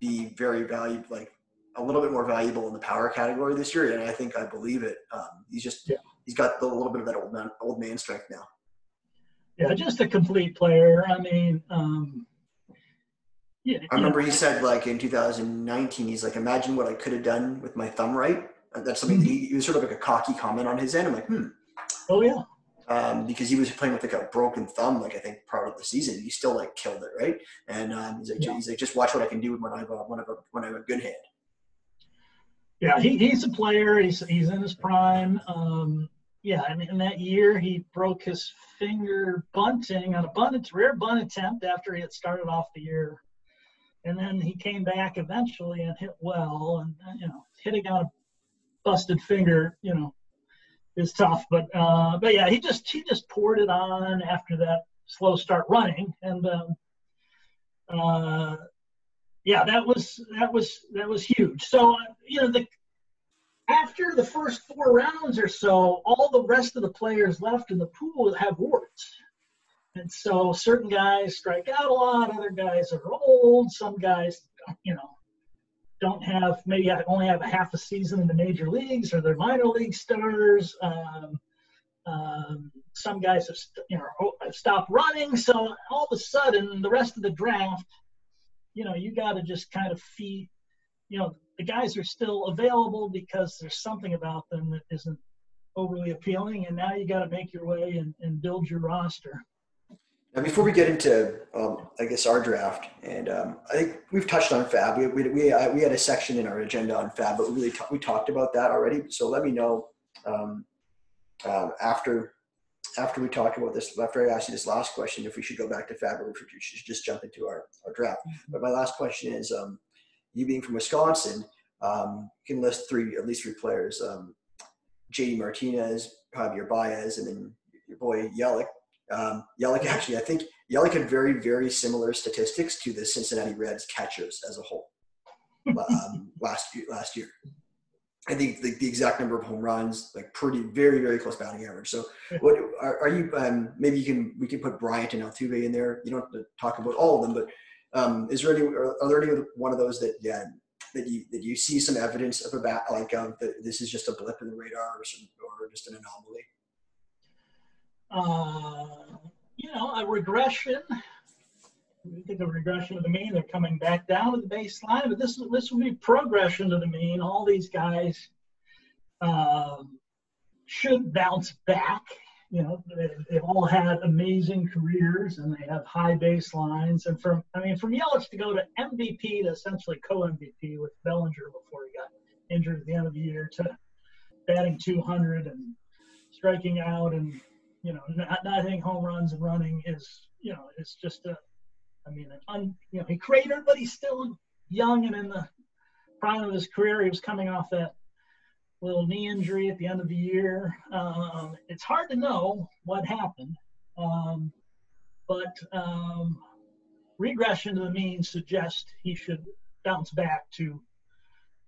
Speaker 1: be very valuable, like a little bit more valuable in the power category this year, and I think I believe it. Um, he's just yeah. He's got a little bit of that old man old man strength now.
Speaker 2: Yeah, just a complete player. I mean, um,
Speaker 1: yeah. I remember he said like in 2019, he's like, imagine what I could have done with my thumb right. That's something mm-hmm. he, he, was sort of like a cocky comment on his end. I'm like, hmm.
Speaker 2: Oh yeah.
Speaker 1: Um, because he was playing with like a broken thumb, like I think part of the season, he still like killed it, right? And um, he's like, yeah. he's like, just watch what I can do when I have a, when I have a, when I have a good hand.
Speaker 2: Yeah, he, he's a player. He's he's in his prime. Um, yeah, and in that year he broke his finger bunting on a bunt, rare bunt attempt after he had started off the year, and then he came back eventually and hit well. And you know, hitting on a busted finger, you know, is tough. But uh, but yeah, he just he just poured it on after that slow start running, and um, uh, yeah, that was that was that was huge. So uh, you know, the after the first four rounds or so, all the rest of the players left in the pool have warts. And so certain guys strike out a lot, other guys are old, some guys, you know, don't have maybe only have a half a season in the major leagues or they're minor league stars. Um, um, some guys have you know have stopped running, so all of a sudden the rest of the draft you know, you got to just kind of feed, you know, the guys are still available because there's something about them that isn't overly appealing. And now you got to make your way and, and build your roster.
Speaker 1: Now, before we get into, um, I guess, our draft, and um, I think we've touched on FAAB. We, we, we, uh, we, had a section in our agenda on FAAB, but we really t- we talked about that already. So let me know um, uh, after after we talk about this, after I ask you this last question, if we should go back to FAAB or if we should just jump into our, our draft. Mm-hmm. But my last question is, um, you being from Wisconsin, um, you can list three, at least three players, um, JD Martinez, Javier Baez, and then your boy Yelich. Um, Yelich actually, I think Yelich had very, very similar statistics to the Cincinnati Reds catchers as a whole *laughs* um, last last year. I think the, the, exact number of home runs, like pretty, very, very close batting average. So, *laughs* what are, are you? Um, maybe you can we can put Bryant and Altuve in there. You don't have to talk about all of them, but um, is there any? Are, there any one of those that yeah that you that you see some evidence of a bat like um, that this is just a blip in the radar or, some, or just an anomaly?
Speaker 2: Uh, you know, a regression we think of regression to the mean, they're coming back down to the baseline, but this this will be progression to the mean. All these guys um, should bounce back. You know, they, they've all had amazing careers and they have high baselines. And from I mean, from Yelich to go to MVP to essentially co-MVP with Bellinger before he got injured at the end of the year to batting 200 and striking out and you know not, not hitting home runs and running is you know it's just a I mean, un, you know, he cratered, but he's still young and in the prime of his career. He was coming off that little knee injury at the end of the year. Um, it's hard to know what happened, um, but um, regression to the mean suggests he should bounce back to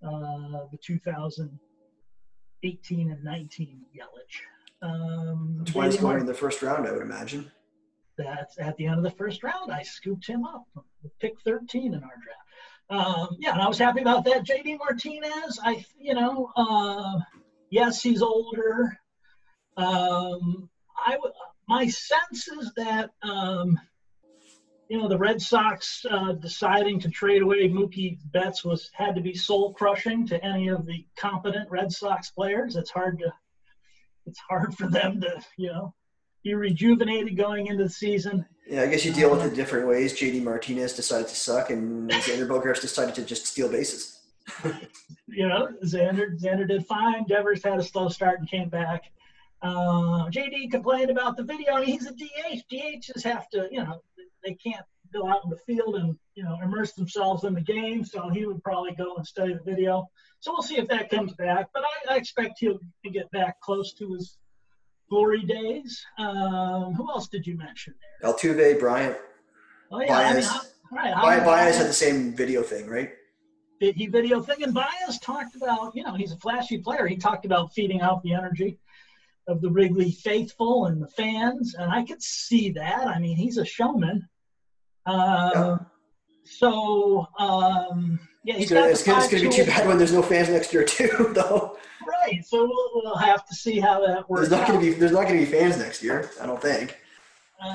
Speaker 2: uh, the 2018 and 19 Yelich. Um,
Speaker 1: That's why he's
Speaker 2: JD
Speaker 1: going in the first round, I would imagine.
Speaker 2: that's at the end of the first round. I scooped him up, pick 13 in our draft. Um, yeah, and I was happy about that. JD Martinez, I, you know, uh, yes, he's older. Um, I my sense is that, um, you know, the Red Sox uh, deciding to trade away Mookie Betts was had to be soul crushing to any of the competent Red Sox players. It's hard to, it's hard for them to, you know, be rejuvenated going into the season.
Speaker 1: Yeah, I guess you deal with it different ways. JD Martinez decided to suck, and Xander Bogaerts decided to just steal bases. *laughs*
Speaker 2: you know, Xander Xander did fine. Devers had a slow start and came back. Uh, JD complained about the video. He's a DH. DHs have to, you know, they can't go out in the field and you know immerse themselves in the game. So he would probably go and study the video. So we'll see if that comes back. But I, I expect he'll get back close to his glory days. Um, who else did you mention there?
Speaker 1: Altuve, Bryant,
Speaker 2: Oh yeah, I mean, how, right. how
Speaker 1: Baez,
Speaker 2: did
Speaker 1: had the same video thing, right?
Speaker 2: did he video thing and Baez talked about, you know, he's a flashy player. He talked about feeding out the energy of the Wrigley faithful and the fans, and I could see that. I mean, he's a showman. Um,
Speaker 1: Yeah.
Speaker 2: So, um, yeah,
Speaker 1: It's
Speaker 2: he's
Speaker 1: gonna,
Speaker 2: got
Speaker 1: it's gonna, it's gonna be too bad when there's no fans next year too, *laughs* though.
Speaker 2: Right. So we'll, we'll have to see how that works.
Speaker 1: There's not gonna be there's not gonna be fans next year. I don't think.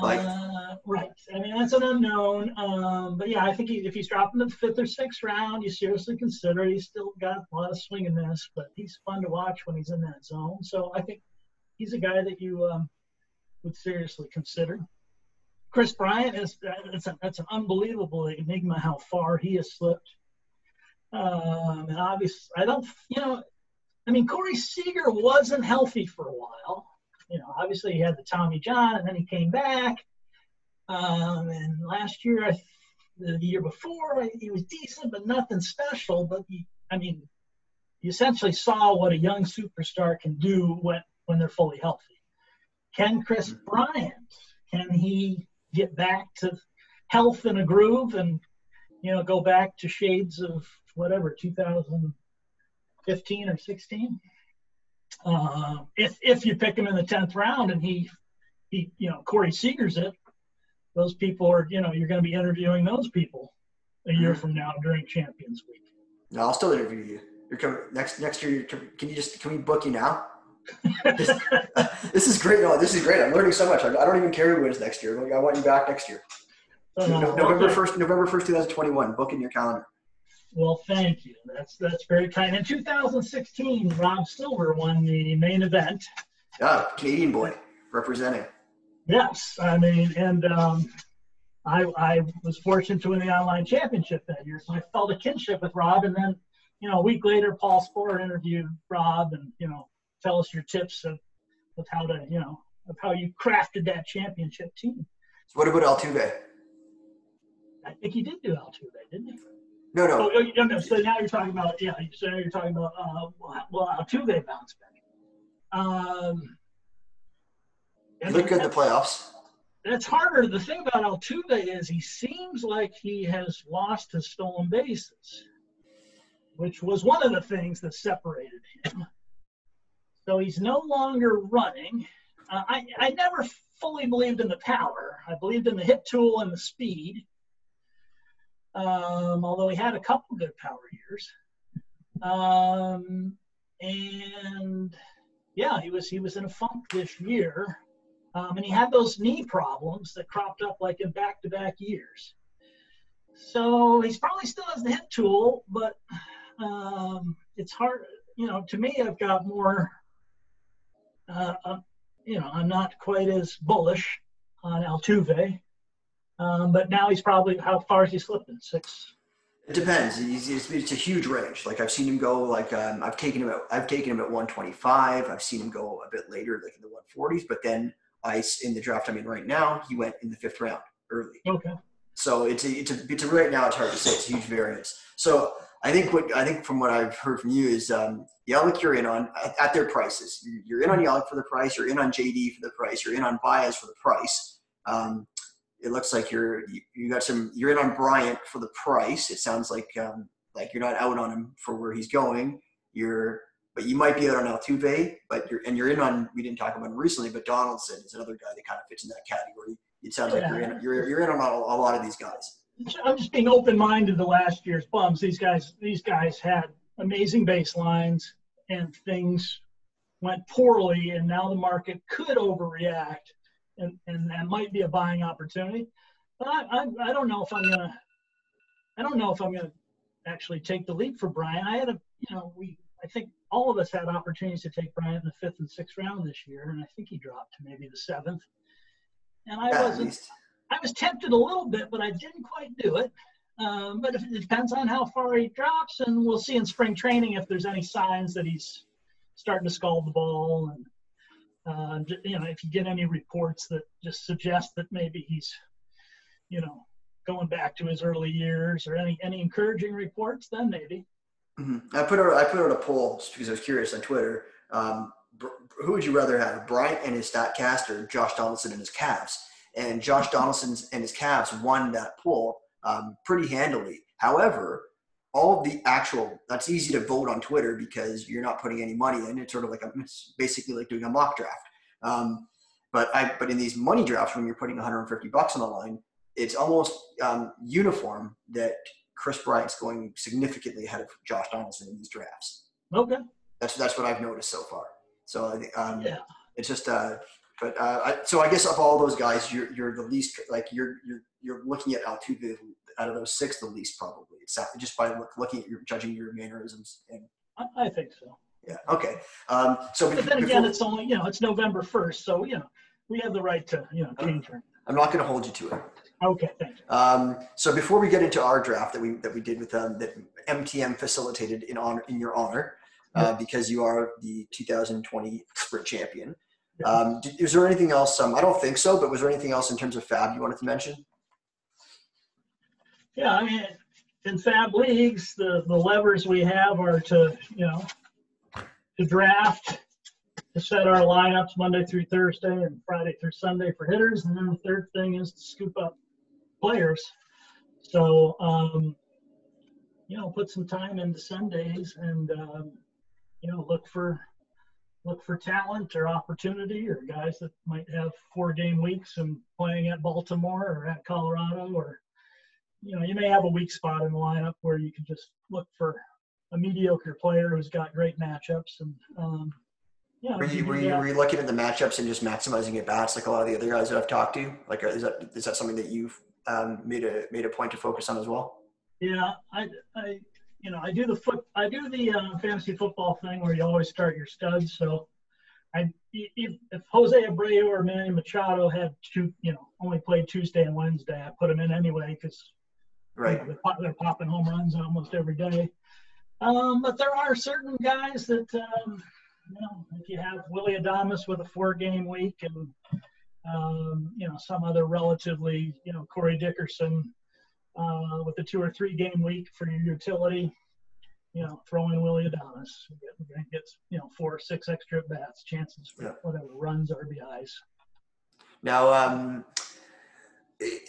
Speaker 1: like-
Speaker 2: Uh, right. I mean, that's an unknown. Um, but yeah, I think he, if he's dropping to the fifth or sixth round, you seriously consider. He's still got a lot of swing and miss, but he's fun to watch when he's in that zone. So I think he's a guy that you um, would seriously consider. Kris Bryant is that's, a, that's an unbelievable enigma how far he has slipped. Um, and obviously, I don't, you know, I mean, Corey Seager wasn't healthy for a while you know, obviously he had the Tommy John, and then he came back. Um, and last year, I, the year before, he was decent, but nothing special. But he, I mean, you essentially saw what a young superstar can do when when they're fully healthy. Can Kris Bryant? Can he get back to health and a groove, and you know, go back to shades of whatever 2015 or 16? Uh, if if you pick him in the tenth round and he he you know Corey Seager's it, those people are you know you're going to be interviewing those people a year
Speaker 1: Mhm.
Speaker 2: from now during Champions Week.
Speaker 1: No, I'll still interview you. You're coming next next year. You're, can you just can we book you now? this, *laughs* this is great. No, this is great. I'm learning so much. I, I don't even care who wins next year. I want you back next year.
Speaker 2: Uh,
Speaker 1: No- November
Speaker 2: okay.
Speaker 1: first. November first, 2021. Book in your calendar.
Speaker 2: Well, thank you. That's that's very kind. In 2016, Rob Silver won the main event.
Speaker 1: Yeah, Canadian boy representing.
Speaker 2: Yes, I mean, and um, I I was fortunate to win the online championship that year, so I felt a kinship with Rob. And then, you know, a week later, Paul Sporer interviewed Rob, and you know, tell us your tips of, of how to, you know, of how you crafted that championship team.
Speaker 1: So what about Altuve?
Speaker 2: I think he did do Altuve, didn't he?
Speaker 1: No, no.
Speaker 2: Oh, oh, no, no. So now you're talking about, yeah. So now you're talking about, uh, well, Altuve bounced back. Um,
Speaker 1: good in the playoffs.
Speaker 2: that's harder. The thing about Altuve is he seems like he has lost his stolen bases, which was one of the things that separated him. So he's no longer running. Uh, I, I never fully believed in the power. I believed in the hit tool and the speed. Um, although he had a couple good power years. Um, and yeah, he was he was in a funk this year. Um, and he had those knee problems that cropped up like in back-to-back years. So he's probably still has the hit tool, but um, it's hard. You know, to me, I've got more. Uh, uh, you know, I'm not quite as bullish on Altuve, um, but now he's probably how far is he slipping? Six.
Speaker 1: It depends. He's, he's, it's a huge range. Like I've seen him go. Like um, I've taken him. At, I've taken him at 125. I've seen him go a bit later, like in the 140s. But then I in the draft I'm in right now, he went in the fifth round early.
Speaker 2: Okay.
Speaker 1: So it's a, it's a, it's a right now it's hard to say. It's a huge variance. So I think what I think from what I've heard from you is um, Yelich you're in on at, at their prices. You're- You're in on Yelich for the price. You're in on JD for the price. You're in on Baez for the price. Um, it looks like you're you, you got some. You're in on Bryant for the price. It sounds like um, like you're not out on him for where he's going. You're but you might be out on Altuve, but you're and you're in on we didn't talk about him recently, but Donaldson is another guy that kind of fits in that category. It sounds yeah. like you're in, you're, you're in on a, a lot of these guys.
Speaker 2: I'm just being open-minded to last year's bums. These guys, these guys had amazing baselines, and things went poorly, and now the market could overreact, and, and that might be a buying opportunity. But I, I, I don't know if I'm gonna, I don't know if I'm gonna actually take the leap for Brian. I had a, you know, we, I think all of us had opportunities to take Brian in the fifth and sixth round this year, and I think he dropped to maybe the seventh. And I wasn't, I was tempted a little bit, but I didn't quite do it. Um, but it depends on how far he drops, and we'll see in spring training if there's any signs that he's starting to scald the ball, and uh, you know if you get any reports that just suggest that maybe he's, you know, going back to his early years, or any any encouraging reports, then maybe.
Speaker 1: Mm-hmm. I put out I put out a poll because I was curious on Twitter. Um, who would you rather have, Bryant and his Statcast, or Josh Donaldson and his Cavs? And Josh Donaldson's and his Cavs won that poll um, pretty handily. However, all of the actual that's easy to vote on Twitter because you're not putting any money in. It's sort of like a, it's basically like doing a mock draft. Um, but I but in these money drafts when you're putting 150 bucks on the line, it's almost um, uniform that Kris Bryant's going significantly ahead of Josh Donaldson in these drafts.
Speaker 2: Okay.
Speaker 1: That's that's what I've noticed so far. So I think um, yeah. it's just uh, but uh, I, so I guess of all those guys, you're you're the least like you're you're you're looking at Altuve out of those six the least probably. It's just by look, looking at your judging your mannerisms and.
Speaker 2: I, I think so.
Speaker 1: Yeah. Okay. Um, so,
Speaker 2: but then again, it's only you know it's November first, so you know we have the right to you know change her.
Speaker 1: I'm not going to hold you to it.
Speaker 2: Okay, thank you.
Speaker 1: Um, so before we get into our draft that we that we did with um, that MTM facilitated in honor in your honor, uh, because you are the 2020 Sprint champion. Um, is there anything else? Um, I don't think so, but was there anything else in terms of FAAB you wanted to mention?
Speaker 2: Yeah, I mean, in FAAB leagues, the, the levers we have are to, you know, to draft, to set our lineups Monday through Thursday and Friday through Sunday for hitters. And then the third thing is to scoop up players. So, um, you know, put some time into Sundays and, um, you know, look for look for talent or opportunity or guys that might have four game weeks and playing at Baltimore or at Colorado or you know you may have a weak spot in the lineup where you can just look for a mediocre player who's got great matchups and um,
Speaker 1: know, were you, were you, were you looking at the matchups and just maximizing at bats like a lot of the other guys that I've talked to? Like, is that is that something that you've um, made a made a point to focus on as well?
Speaker 2: Yeah, I, I you know, I do the foot, I do the uh, fantasy football thing where you always start your studs. So, I if, if Jose Abreu or Manny Machado had two, you know, only played Tuesday and Wednesday, I put them in anyway because
Speaker 1: right.
Speaker 2: You know, they're, popping home runs almost every day. Um, but there are certain guys that, um, you know, if you have Willy Adames with a four-game week and um, you know some other relatively, you know, Corey Dickerson uh, with a two or three game week for your utility. You know, throw in Willy Adames. We're going to get, you know, four or six extra bats, chances for yeah. whatever runs, RBIs.
Speaker 1: Now, um,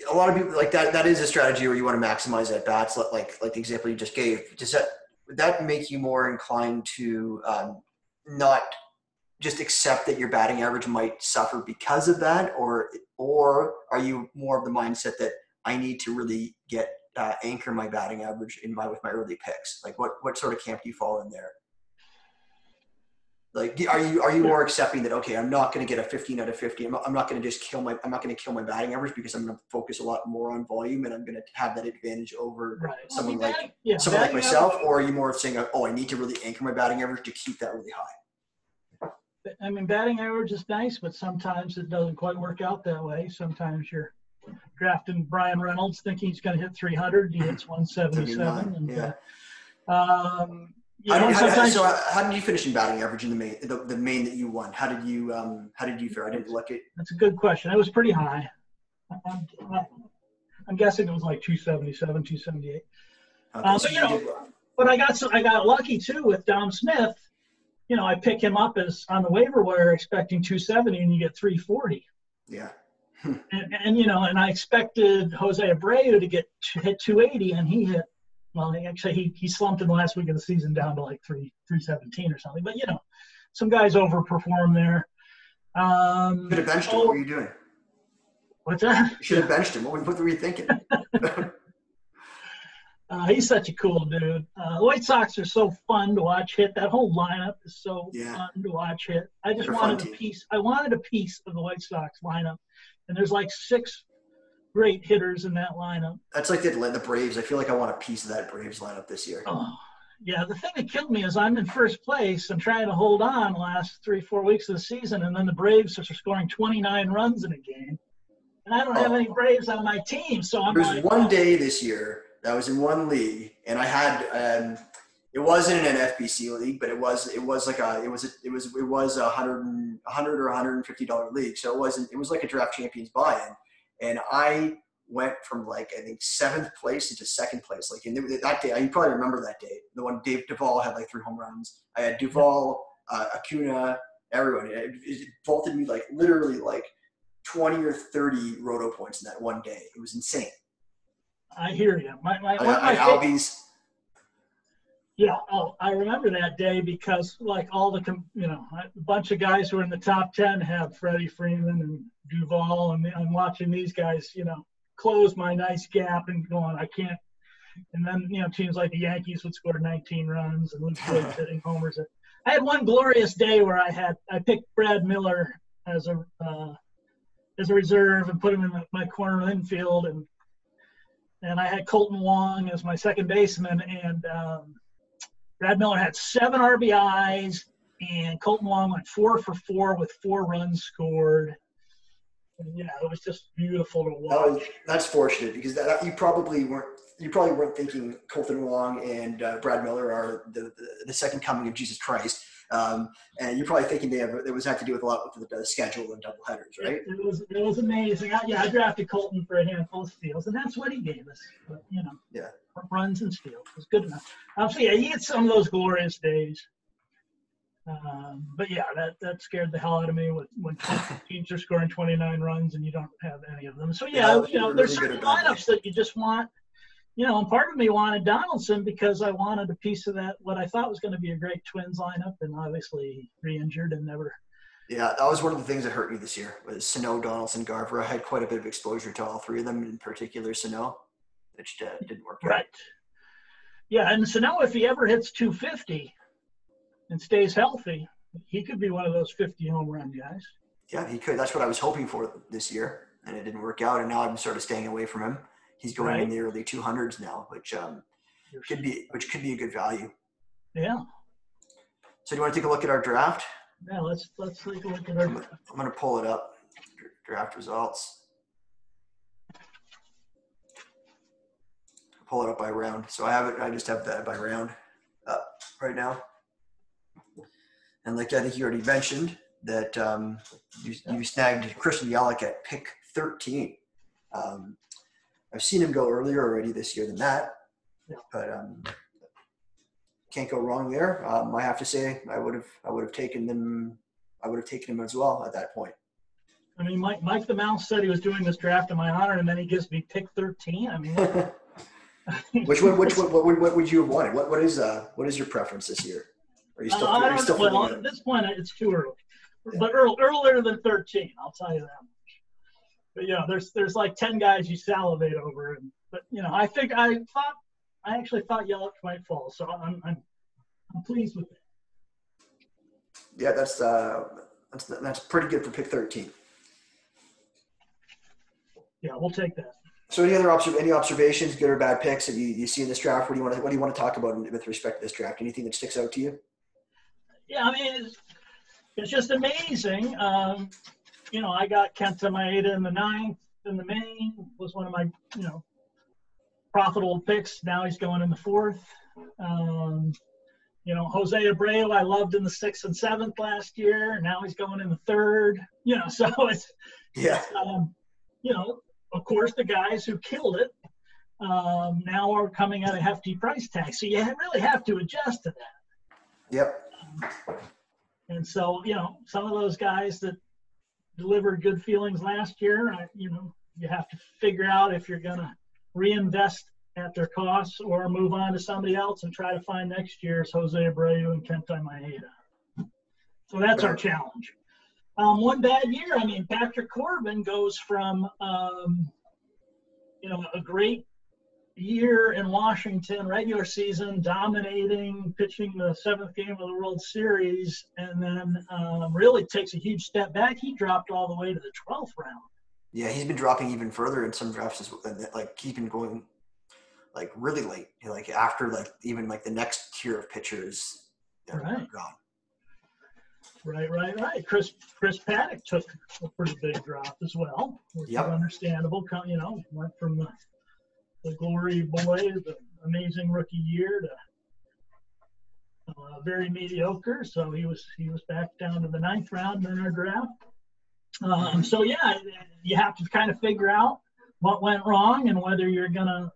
Speaker 1: a lot of people like that. That is a strategy where you want to maximize at bats, like like the example you just gave. Does that would that make you more inclined to um, not just accept that your batting average might suffer because of that, or or are you more of the mindset that I need to really get uh, anchor my batting average in my with my early picks? Like, what what sort of camp do you fall in there? Like, are you are you more accepting that okay, I'm not going to get a 15 out of 50. I'm not, I'm not going to just kill my I'm not going to kill my batting average because I'm going to focus a lot more on volume and I'm going to have that advantage over right. someone like yeah, someone like myself. Average. Or are you more saying, oh, I need to really anchor my batting average to keep that really high?
Speaker 2: I mean, batting average is nice, but sometimes it doesn't quite work out that way. Sometimes you're drafting Bryan Reynolds thinking he's going to hit 300. He hits *clears throat* 177. And,
Speaker 1: yeah.
Speaker 2: Uh, um,
Speaker 1: you know, so how did you finish in batting average in the main, the, the main that you won? How did you, um, how did you fare? I didn't look at.
Speaker 2: That's a good question. It was pretty high. I'm, I'm guessing it was like 277, 278. Okay, um, so but, you know, but I got so I got lucky too with Dom Smith. You know, I pick him up as on the waiver wire expecting 270, and you get 340.
Speaker 1: Yeah.
Speaker 2: And, and, you know, and I expected Jose Abreu to get hit 280, and he hit well, actually, he, he slumped in the last week of the season down to like three three seventeen or something. But you know, some guys overperform there. Um,
Speaker 1: Should have benched him.
Speaker 2: oh,
Speaker 1: What were you doing?
Speaker 2: what's that?
Speaker 1: You should have benched him. What, what were you thinking? *laughs*
Speaker 2: Uh, he's such a cool dude. Uh, White Sox are so fun to watch hit. That whole lineup is so
Speaker 1: Yeah.
Speaker 2: fun to watch hit. I just
Speaker 1: They're
Speaker 2: wanted a
Speaker 1: team.
Speaker 2: piece. I wanted a piece of the White Sox lineup, and there's like six great hitters in that lineup.
Speaker 1: That's like the, the Braves. I feel like I want a piece of that Braves lineup this year.
Speaker 2: Oh, yeah. The thing that killed me is I'm in first place and trying to hold on the last three, four weeks of the season, and then the Braves are scoring 29 runs in a game, and I don't have
Speaker 1: Oh.
Speaker 2: any Braves on my team, so I'm
Speaker 1: There was
Speaker 2: like,
Speaker 1: one day this year that I was in one league, and I had um, it wasn't an FBC league, but it was it was like a it was a, it was it was a hundred and a hundred or a hundred and fifty dollar league. So it wasn't it was like a draft champions buy-in, and I went from like I think seventh place into second place. Like in that day, you probably remember that day, the one Dave Duvall had like three home runs. I had Duvall, uh, Acuna, everyone. It, it vaulted me like literally like twenty or thirty roto points in that one day. It was insane.
Speaker 2: I hear you. My, my,
Speaker 1: I,
Speaker 2: my
Speaker 1: I, Albies.
Speaker 2: Yeah, oh, I remember that day because like all the, you know, a bunch of guys who are in the top 10 have Freddie Freeman and Duvall, and I'm watching these guys, you know, close my nice gap and going, I can't. And then, you know, teams like the Yankees would score 19 runs and Luke Voit *laughs* hitting homers. I had one glorious day where I had, I picked Brad Miller as a, uh, as a reserve and put him in the, my corner infield and, and I had Kolten Wong as my second baseman and, um, Brad Miller had seven RBIs, and Kolten Wong went four for four with four runs scored. And, yeah, it was just beautiful to watch.
Speaker 1: was, that's fortunate because that, you probably weren't you probably weren't thinking Kolten Wong and uh, Brad Miller are the, the, the second coming of Jesus Christ, um, and you're probably thinking they have it was had to do with a lot with the, the schedule and double headers, right?
Speaker 2: It, it was it was amazing. I, yeah, I drafted Kolten for a handful of steals, and that's what he gave us. But, you know,
Speaker 1: Yeah.
Speaker 2: Runs and steals was good enough. Um, so yeah, you had some of those glorious days. Um, but yeah, that that scared the hell out of me when *laughs* teams are scoring 29 runs and you don't have any of them. So yeah,
Speaker 1: Yeah,
Speaker 2: you know, there's certain lineups that you just want. You know, and part of me wanted Donaldson because I wanted a piece of that what I thought was going to be a great Twins lineup, and obviously re-injured and never
Speaker 1: Yeah, that was one of the things that hurt me this year was Sano, Donaldson, Garver. I had quite a bit of exposure to all three of them, in particular Sano, which uh, didn't work out.
Speaker 2: Right. Yeah, and so now if he ever hits 250 and stays healthy, he could be one of those 50 home run guys.
Speaker 1: Yeah, he could. That's what I was hoping for this year, and it didn't work out. And now I'm sort of staying away from him. He's going in the early 200s now, which um, could be which could be a good value.
Speaker 2: Yeah.
Speaker 1: So do you want to take a look at our draft?
Speaker 2: Yeah, let's let's take a look at
Speaker 1: I'm
Speaker 2: our.
Speaker 1: I'm gonna pull it up. Draft results. Pull it up by round. So I have it. I just have that by round up right now. And like I think you already mentioned that um, you, you snagged Christian Yelich at pick 13. Um, I've seen him go earlier already this year than that, but um, can't go wrong there. Um, I have to say I would have I would have taken them I would have taken him as well at that point.
Speaker 2: I mean, Mike Mike the Mouse said he was doing this draft in my honor, and then he gives me pick 13. I mean, *laughs*
Speaker 1: which one? Which one? What, would- what would you have wanted? What what is uh what is your preference this year? Are you still,
Speaker 2: Uh,
Speaker 1: are you still.
Speaker 2: Well, at this point, it's too early, but earl, earlier than 13, I'll tell you that much. But yeah, there's there's like 10 guys you salivate over, and but you know, I think I thought I actually thought Yelich might fall, so I'm I'm, I'm pleased with it.
Speaker 1: Yeah, that's uh that's that's pretty good for pick thirteen.
Speaker 2: Yeah, we'll take that.
Speaker 1: So any other observ- any observations, good or bad picks that you, you see in this draft? What do you want to what do you want to talk about with respect to this draft? Anything that sticks out to you?
Speaker 2: Yeah, I mean, it's, it's just amazing. Um, you know, I got Kenta Maeda in the ninth in the main, was one of my, you know, profitable picks. Now he's going in the fourth. Um, you know, Jose Abreu, I loved in the sixth and seventh last year. And now he's going in the third. You know, *laughs* so it's,
Speaker 1: Yeah,
Speaker 2: um, you know, of course, the guys who killed it um, now are coming at a hefty price tag. So you really have to adjust to that.
Speaker 1: yep.
Speaker 2: And so, you know, some of those guys that delivered good feelings last year, I, you know, you have to figure out if you're going to reinvest at their costs or move on to somebody else and try to find next year's Jose Abreu and Kenta Maeda. So that's our challenge. Um, one bad year, I mean, Patrick Corbin goes from, um, you know, a great year in Washington, regular season, dominating, pitching the seventh game of the World Series, and then um, really takes a huge step back. He dropped all the way to the 12th round.
Speaker 1: Yeah, he's been dropping even further in some drafts, like keeping going like really late, like after like even like the next tier of pitchers
Speaker 2: right. gone. Right, right, right. Chris Chris Paddack took a pretty big drop as well, which yep. is understandable. You know, went from the, the glory boy, the amazing rookie year, to uh, very mediocre. So he was he was back down to the ninth round in our draft. Um, so yeah, you have to kind of figure out what went wrong and whether you're gonna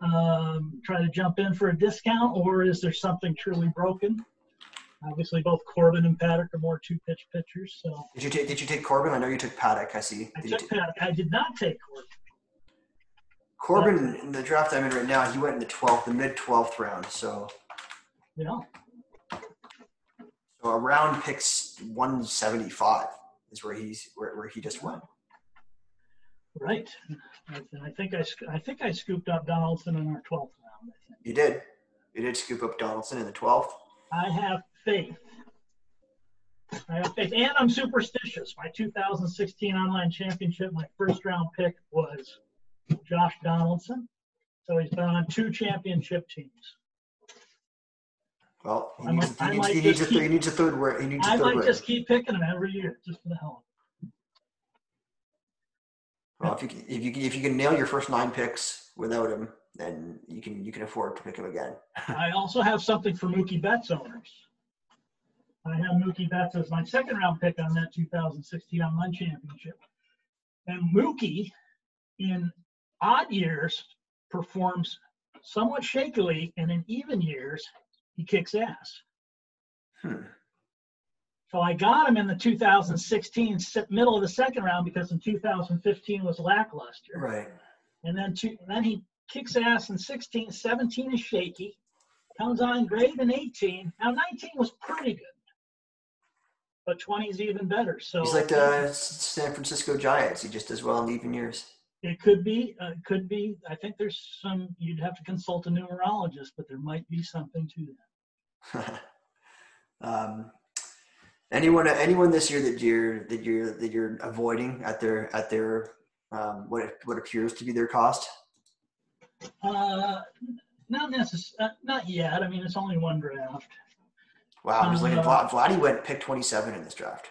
Speaker 2: um, try to jump in for a discount or is there something truly broken? Obviously, both Corbin and Paddack are more two pitch pitchers. So
Speaker 1: did you take did you take Corbin? I know you took Paddack. I see.
Speaker 2: Did I took Paddack. I did not take Corbin.
Speaker 1: Corbin in the draft I'm in right now, he went in the 12th, the mid 12th round. So
Speaker 2: yeah.
Speaker 1: So around picks 175 is where he's where, where he just went.
Speaker 2: Right. and I think I, I think I scooped up Donaldson in our 12th round.
Speaker 1: You did. You did scoop up Donaldson in the 12th.
Speaker 2: I have faith. I have faith, and I'm superstitious. My 2016 online championship, my first round pick was Josh Donaldson. So he's been on two championship teams.
Speaker 1: Well, he needs, might, he needs, he needs, a, keep, he needs a third word. He needs a I
Speaker 2: third might just keep picking him every year, just for the hell of it.
Speaker 1: well, if you can, if you if you can nail your first nine picks without him, then you can you can afford to pick him again.
Speaker 2: I also have something for Mookie Betts owners. I have Mookie Betts as my second round pick on that 2016 online championship. And Mookie, in odd years, performs somewhat shakily, and in even years, he kicks ass. Hmm. So I got him in the 2016 middle of the second round because in 2015 was lackluster.
Speaker 1: Right.
Speaker 2: And then two, then he kicks ass in 16, 17 is shaky, comes on great in 18. Now 19 was pretty good, but 20 is even better. So
Speaker 1: he's like the San Francisco Giants. He just does well in even years.
Speaker 2: It could be, uh, could be. I think there's some. You'd have to consult a numerologist, but there might be something to
Speaker 1: that. *laughs* um, anyone anyone this year that you're that you're that you're avoiding at their at their um, what what appears to be their cost?
Speaker 2: Uh, not necessarily, uh, not yet. I mean, it's only one draft.
Speaker 1: Wow, I'm just looking. Uh, Vladdy went pick 27 in this draft.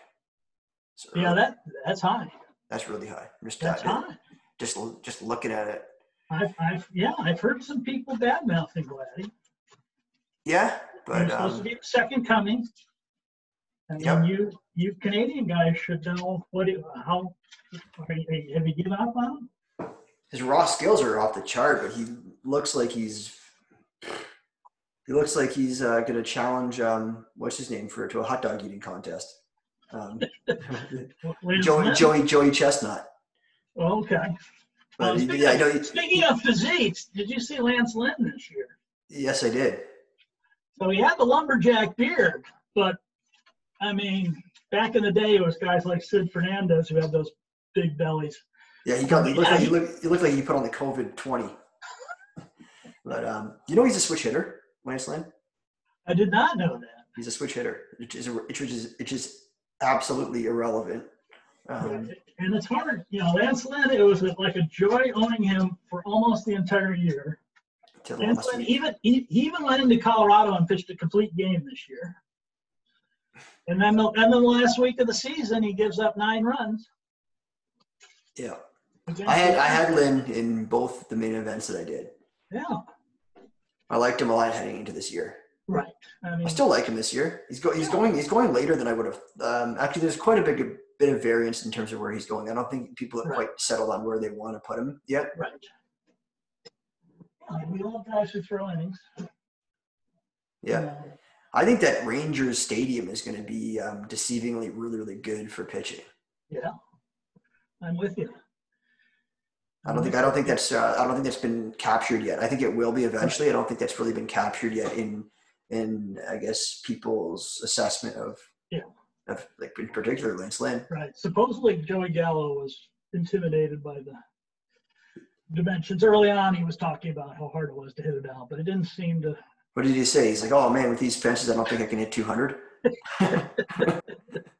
Speaker 2: So yeah, that that's high.
Speaker 1: That's really high.
Speaker 2: Just that's high.
Speaker 1: Just just looking at it.
Speaker 2: I've, I've yeah, I've heard some people bad mouthing Vladdy.
Speaker 1: Yeah, but um,
Speaker 2: supposed to be second coming. And yep. you, you Canadian guys should know what, it, how, have you given up on him?
Speaker 1: His raw skills are off the chart, but he looks like he's, he looks like he's uh, going to challenge, um, what's his name for to a hot dog eating contest. Um, *laughs* Joey, Joey, Joey Chestnut.
Speaker 2: okay.
Speaker 1: But uh, speaking, yeah,
Speaker 2: of, speaking of physiques, did you see Lance Lynn this year?
Speaker 1: Yes, I did.
Speaker 2: So he had the lumberjack beard, but I mean, back in the day, it was guys like Sid Fernandez who had those big bellies.
Speaker 1: Yeah, he got. He looked, like, he looked, he looked like he put on the COVID twenty. *laughs* but um, you know, he's a switch hitter, Lance Lynn.
Speaker 2: I did not know that.
Speaker 1: He's a switch hitter, which is which is which is absolutely irrelevant.
Speaker 2: Um, and it's hard, you know. Lance Lynn, it was like a joy owning him for almost the entire year. Lance Lynn even he, he even went into Colorado and pitched a complete game this year. And then, the, and then the last week of the season, he gives up nine runs.
Speaker 1: Yeah, I had I had Lynn in both the main events that I did.
Speaker 2: Yeah,
Speaker 1: I liked him a lot heading into this year.
Speaker 2: Right. I, mean,
Speaker 1: I still like him this year. He's go, he's yeah. going he's going later than I would have. Um, actually, there's quite a big bit of variance in terms of where he's going. I don't think people have right. quite settled on where they want to put him yet.
Speaker 2: Right. we love guys who throw innings.
Speaker 1: Yeah. I think that Rangers Stadium is going to be um, deceivingly really, really good for pitching.
Speaker 2: Yeah, I'm with you.
Speaker 1: I don't think I don't think that's uh, I don't think that's been captured yet. I think it will be eventually. I don't think that's really been captured yet in in I guess people's assessment of
Speaker 2: Yeah.
Speaker 1: of like in particular Lance Lynn.
Speaker 2: Right. Supposedly Joey Gallo was intimidated by the dimensions. Early on, he was talking about how hard it was to hit it out, but it didn't seem to.
Speaker 1: What did he say? He's like, "Oh man, with these fences, I don't think I can hit 200." *laughs* *laughs*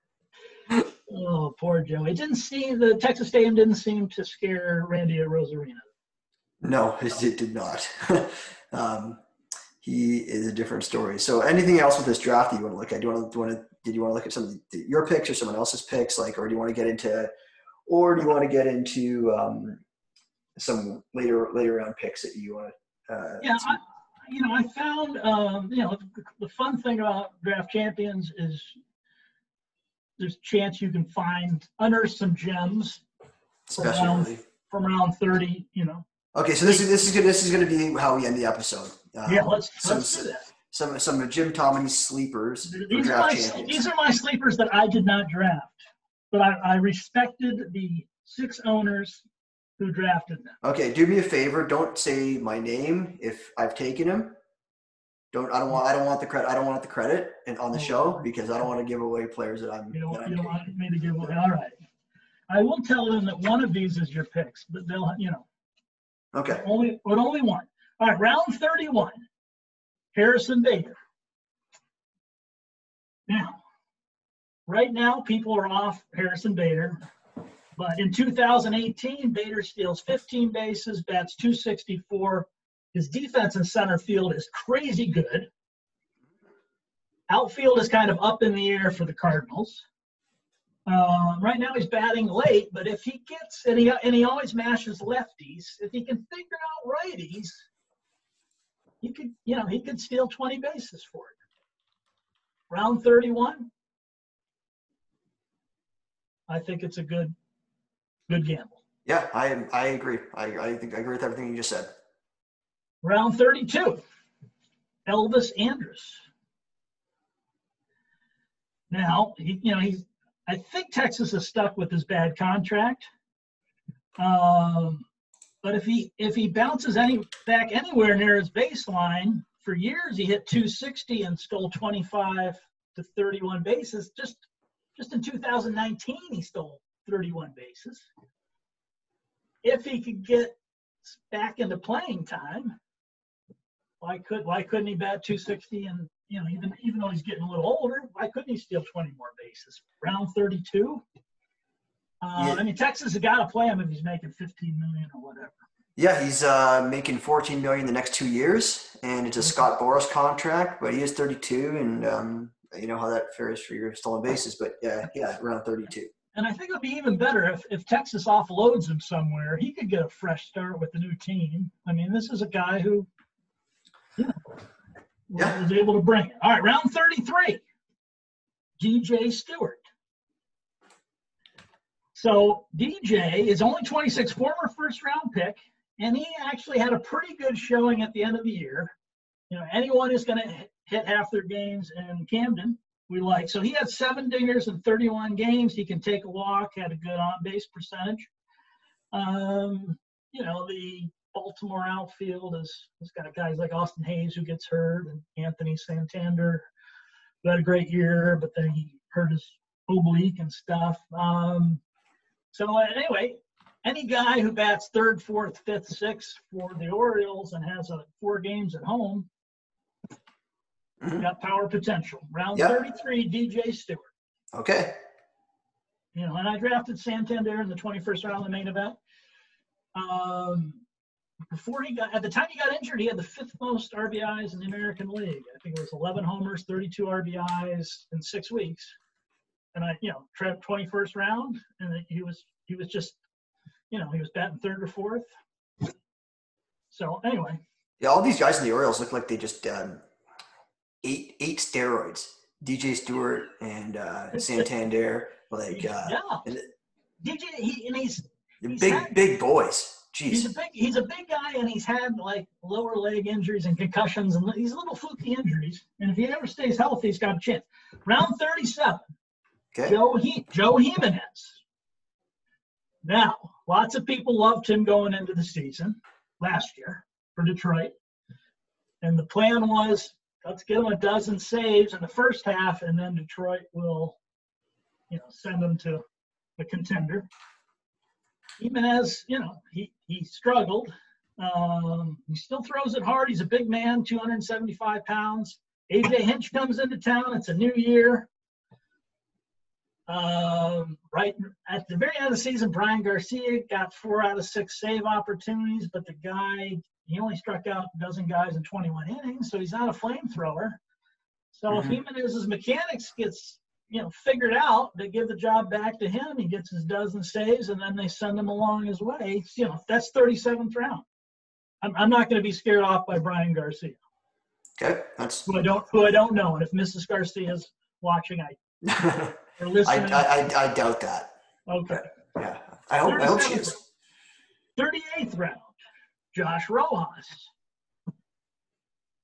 Speaker 2: Oh, poor Joey. It didn't seem the Texas Stadium didn't seem to scare Randy Arozarena.
Speaker 1: No, it, it did not. *laughs* um, he is a different story. So, anything else with this draft that you want to look at? Do you want to, do you want to did you want to look at some of the, your picks or someone else's picks, like, or do you want to get into, or do you want to get into um, some later later round picks that you want to? Uh,
Speaker 2: Yeah. I, you know, I found um, you know the, the fun thing about draft champions is there's a chance you can find unearth some gems
Speaker 1: especially
Speaker 2: around- from round 30. You know,
Speaker 1: Okay, so this is this is good. This is going to be how we end the episode. Um,
Speaker 2: yeah, let's
Speaker 1: some,
Speaker 2: let's do that.
Speaker 1: some some of Jim Tommy's sleepers
Speaker 2: These are my
Speaker 1: champions.
Speaker 2: these are my sleepers that I did not draft, but I, I respected the six owners who drafted them.
Speaker 1: Okay, do me a favor. Don't say my name if I've taken him. Don't I don't want I don't want the credit I don't want the credit and on the
Speaker 2: Oh,
Speaker 1: show because I don't want to give away players that I'm.
Speaker 2: You don't,
Speaker 1: I'm
Speaker 2: you don't want me to give away. All right. I will tell them that one of these is your picks, but they'll, you know,
Speaker 1: Okay.
Speaker 2: only, but only one. All right, round 31, Harrison Bader. Now, right now, people are off Harrison Bader, but in 2018, Bader steals 15 bases, bats 264. His defense in center field is crazy good. Outfield is kind of up in the air for the Cardinals. Um, right now he's batting late, but if he gets and he and he always mashes lefties, if he can figure out righties, he could you know he could steal 20 bases for it. Round 31, I think it's a good good gamble.
Speaker 1: Yeah, I I agree. I I think I agree with everything you just said.
Speaker 2: Round 32, Elvis Andrus. Now, he, you know, he's, I think Texas is stuck with his bad contract. Um, but if he if he bounces any back anywhere near his baseline, for years he hit 260 and stole 25 to 31 bases. Just just in 2019 he stole 31 bases. If he could get back into playing time, why could why couldn't he bat 260 and you know even even though he's getting a little older, why couldn't he steal 20 more bases? Round 32. Uh,
Speaker 1: Yeah.
Speaker 2: I mean, Texas has got to play him if he's making 15 million or whatever.
Speaker 1: Yeah, he's uh, making 14 million the next two years, and it's a Scott Boras contract, but he is 32, and um, you know how that fares for your stolen bases. But yeah, yeah, around 32.
Speaker 2: And I think it would be even better if, if Texas offloads him somewhere. He could get a fresh start with the new team. I mean, this is a guy who you know, was-
Speaker 1: Yeah.
Speaker 2: was able to bring it. All right, round 33. DJ Stewart. So DJ is only 26, former first round pick, and he actually had a pretty good showing at the end of the year. You know, anyone who's going to hit half their games in Camden, we like. So he had seven dingers in 31 games. He can take a walk, had a good on base percentage. Um, you know, the Baltimore outfield has, has got guys like Austin Hays who gets hurt and Anthony Santander who had a great year, but then he hurt his oblique and stuff. Um, so anyway, any guy who bats third, fourth, fifth, sixth for the Orioles and has a four games at home
Speaker 1: Mhm.
Speaker 2: got power potential. Round
Speaker 1: Yeah.
Speaker 2: 33, DJ Stewart.
Speaker 1: Okay.
Speaker 2: You know, and I drafted Santander in the 21st round of the main event. Um, before he got, at the time he got injured, he had the fifth most RBIs in the American League. I think it was 11 homers, 32 RBIs in six weeks. And I, you know, trapped 21st round, and he was he was just, you know, he was batting third or fourth. So anyway,
Speaker 1: Yeah, all these guys in the Orioles look like they just um, ate ate steroids. DJ Stewart and uh, Santander, like uh,
Speaker 2: yeah, DJ, he and he's He's
Speaker 1: big
Speaker 2: had-
Speaker 1: big boys.
Speaker 2: He's a big he's a big guy and he's had like lower leg injuries and concussions and these little fluky injuries. And if he ever stays healthy, he's got a chance. Round 37,
Speaker 1: Okay.
Speaker 2: Joe he- Joe Jimenez. Now, lots of people loved him going into the season last year for Detroit. And the plan was let's get him a dozen saves in the first half, and then Detroit will, you know, send him to a contender. Even as you know, he he struggled. Um, he still throws it hard. He's a big man, 275 pounds. AJ Hinch comes into town. It's a new year. Um, right at the very end of the season, Bryan Garcia got four out of six save opportunities, but the guy he only struck out a dozen guys in 21 innings, so he's not a flamethrower. So mm-hmm. if Jimenez's mechanics gets you know figured out, they give the job back to him. He gets his dozen saves, and then they send him along his way. You know that's 37th round. I'm, I'm not going to be scared off by Bryan Garcia.
Speaker 1: Okay, that's
Speaker 2: who I don't who I don't know. And if Mrs. Garcia is watching, I *laughs*
Speaker 1: or listening, I, I, I doubt that.
Speaker 2: Okay.
Speaker 1: Yeah, I hope I hope she is.
Speaker 2: 38th round, Josh Rojas.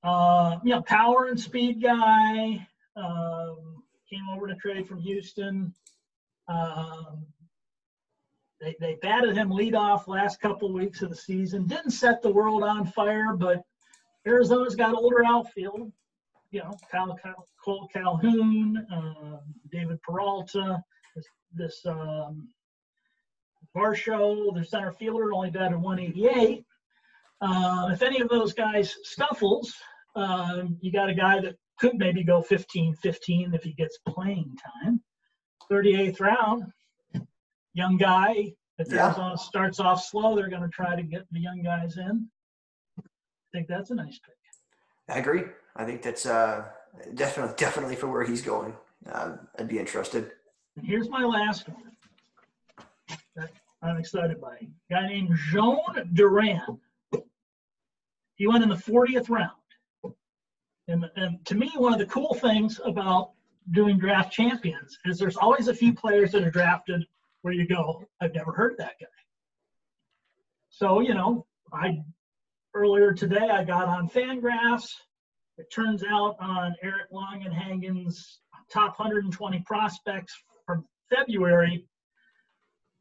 Speaker 2: Uh, you know, power and speed guy. Um, came over to trade from Houston. Um, they, they batted him leadoff last couple weeks of the season. Didn't set the world on fire, but Arizona's got older outfield. You know, Cal, Cal, Kole Calhoun, uh, David Peralta, this, this um, Varsho, the center fielder, only batted 188. Uh, if any of those guys scuffles, uh, you got a guy that could maybe go 15 15 if he gets playing time. 38th round, young guy. If yeah. Arizona starts off slow, they're going to try to get the young guys in. I think that's a nice pick.
Speaker 1: I agree. I think that's uh, definitely definitely for where he's going. Uh, I'd be interested.
Speaker 2: And here's my last one that I'm excited by. A guy named Jhoan Duran. He went in the 40th round. And, and to me, one of the cool things about doing draft champions is there's always a few players that are drafted where you go, I've never heard that guy. So, you know, I earlier today I got on Fangraphs. It turns out on Eric Longenhagen's top 120 prospects from February,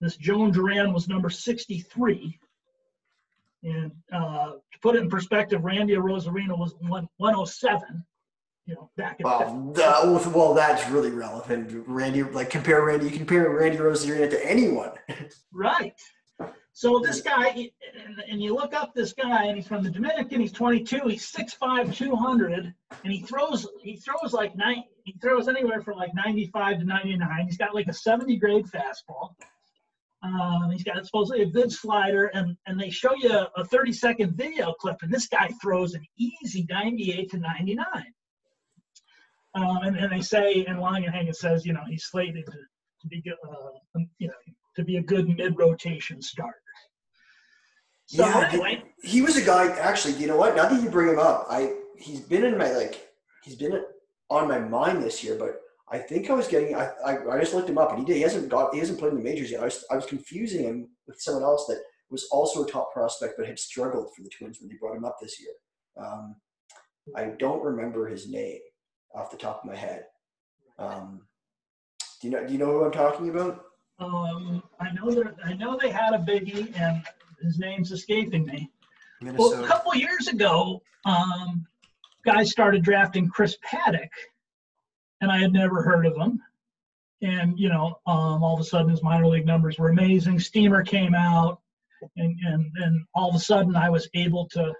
Speaker 2: this Jhoan Duran was number 63. And uh, to put it in perspective, Randy Arozarena was one, 107 you know, back in
Speaker 1: well, the, well, that's really relevant. Randy, like compare Randy, you compare Randy Arozarena to anyone. *laughs*
Speaker 2: right. So this guy, and, and, you look up this guy, and he's from the Dominican. He's 22. He's 6'5", 200, and he throws he throws like nine. He throws anywhere from like 95 to 99. He's got like a 70 grade fastball. Um, he's got supposedly a good slider, and and they show you a 30 second video clip, and this guy throws an easy 98 to 99. Um, and, and they say, and Longenhagen says, you know, he's slated to, to be, uh, you know, to be a good mid-rotation starter.
Speaker 1: So yeah, anyway, he was a guy. Actually, you know what? Now that you bring him up, I he's been in my like he's been on my mind this year. But I think I was getting. I, I, I just looked him up, and he did. He hasn't got. He hasn't played in the majors yet. I was I was confusing him with someone else that was also a top prospect, but had struggled for the Twins when they brought him up this year. Um, I don't remember his name off the top of my head. Um, do you know? Do you know who I'm talking about?
Speaker 2: Um, I know that I know they had a biggie, and his name's escaping me. Minnesota. Well, a couple years ago, um, guys started drafting Chris Paddack, and I had never heard of him. And you know, um, all of a sudden his minor league numbers were amazing. Steamer came out, and and and all of a sudden I was able to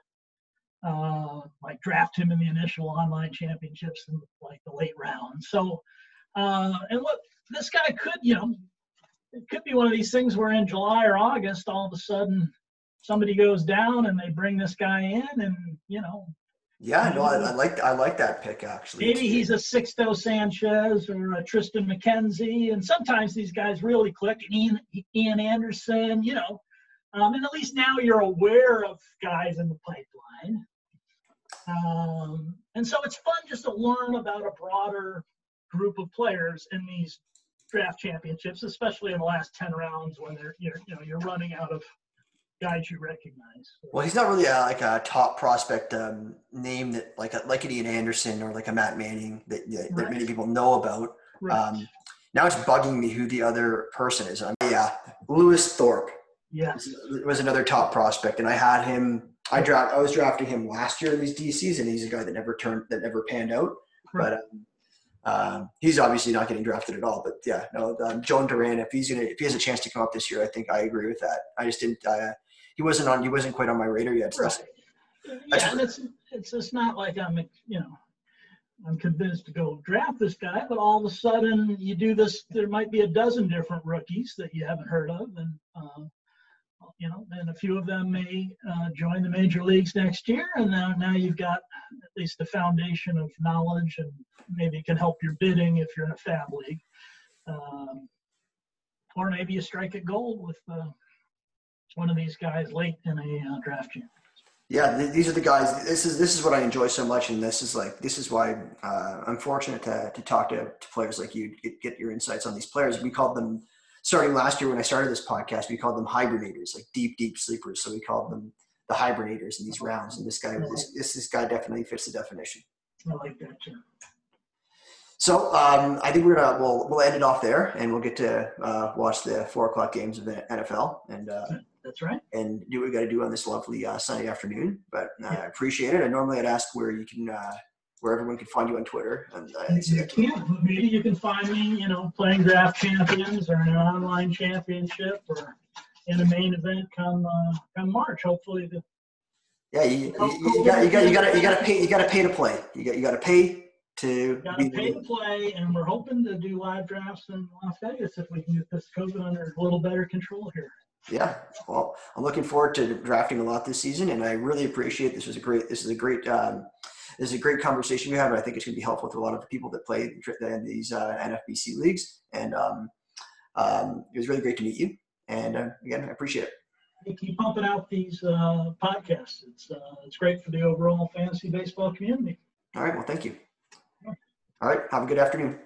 Speaker 2: uh, like draft him in the initial online championships in like the late round. So, uh, and what this guy could, you know, it could be one of these things where in July or August, all of a sudden somebody goes down and they bring this guy in, and you know.
Speaker 1: Yeah, no, I, I like I like that pick actually.
Speaker 2: Maybe he's a Sixto Sanchez or a Triston McKenzie, and sometimes these guys really click. Ian Ian Anderson, you know, um, and at least now you're aware of guys in the pipeline. Um, and so it's fun just to learn about a broader group of players in these draft championships, especially in the last 10 rounds when they're, you're, you know, you're running out of guys you recognize.
Speaker 1: Well, he's not really a, like a top prospect um, name that like a, like an Ian Anderson or like a Matt Manning that, that, right. many people know about. Right. Um, now it's bugging me who the other person is. Mean, yeah, Lewis Thorpe.
Speaker 2: Yes.
Speaker 1: was another top prospect, and I had him. I draft. I was drafting him last year in these DCs, and he's a guy that never turned, that never panned out.
Speaker 2: Right.
Speaker 1: But um, um, he's obviously not getting drafted at all. But yeah, no, um, Jhoan Duran. If he's gonna, if he has a chance to come up this year, I think I agree with that. I just didn't. Uh, he wasn't on. He wasn't quite on my radar yet. So
Speaker 2: Right. Yeah, and it's it's it's not like I'm you know I'm convinced to go draft this guy, but all of a sudden you do this. There might be a dozen different rookies that you haven't heard of, and um, you know, and a few of them may uh, join the major leagues next year, and now now you've got at least the foundation of knowledge, and maybe it can help your bidding if you're in a FAAB league, um, or maybe you strike it gold with uh, one of these guys late in a uh, draft year.
Speaker 1: yeah, th- these are the guys. This is this is what I enjoy so much, and this is like this is why uh, I'm fortunate to to talk to, to players like you, get, get your insights on these players. We called them starting last year when I started this podcast. We called them hibernators, like deep deep sleepers. So we called them the hibernators in these rounds. And this guy, this this, this guy definitely fits the definition.
Speaker 2: I like that too.
Speaker 1: So um, I think we're gonna we'll we'll end it off there, and we'll get to uh, watch the four o'clock games of the NFL and uh,
Speaker 2: That's right.
Speaker 1: and do what we got to do on this lovely uh, Sunday afternoon. But uh, I appreciate it. I normally I'd ask where you can uh, where everyone can find you on Twitter, and uh, I see
Speaker 2: You
Speaker 1: that.
Speaker 2: can. Maybe you can find me, you know, playing draft champions or in an online championship or in a main event come uh, come March. Hopefully, the,
Speaker 1: Yeah, you, you, you got you got you got to you got to pay you got to pay to play. You got you got to pay to
Speaker 2: got to pay to play, and we're hoping to do live drafts in Las Vegas if we can get this COVID under a little better control here.
Speaker 1: Yeah, well, I'm looking forward to drafting a lot this season, and I really appreciate this was a great this is a great um, this is a great conversation we have, and I think it's going to be helpful to a lot of people that play in these uh, NFBC leagues. And um, um, it was really great to meet you, and uh, again, I appreciate it.
Speaker 2: Hey, keep pumping out these uh, podcasts. It's uh, it's great for the overall fantasy baseball community.
Speaker 1: All right, well, thank you. All right, have a good afternoon.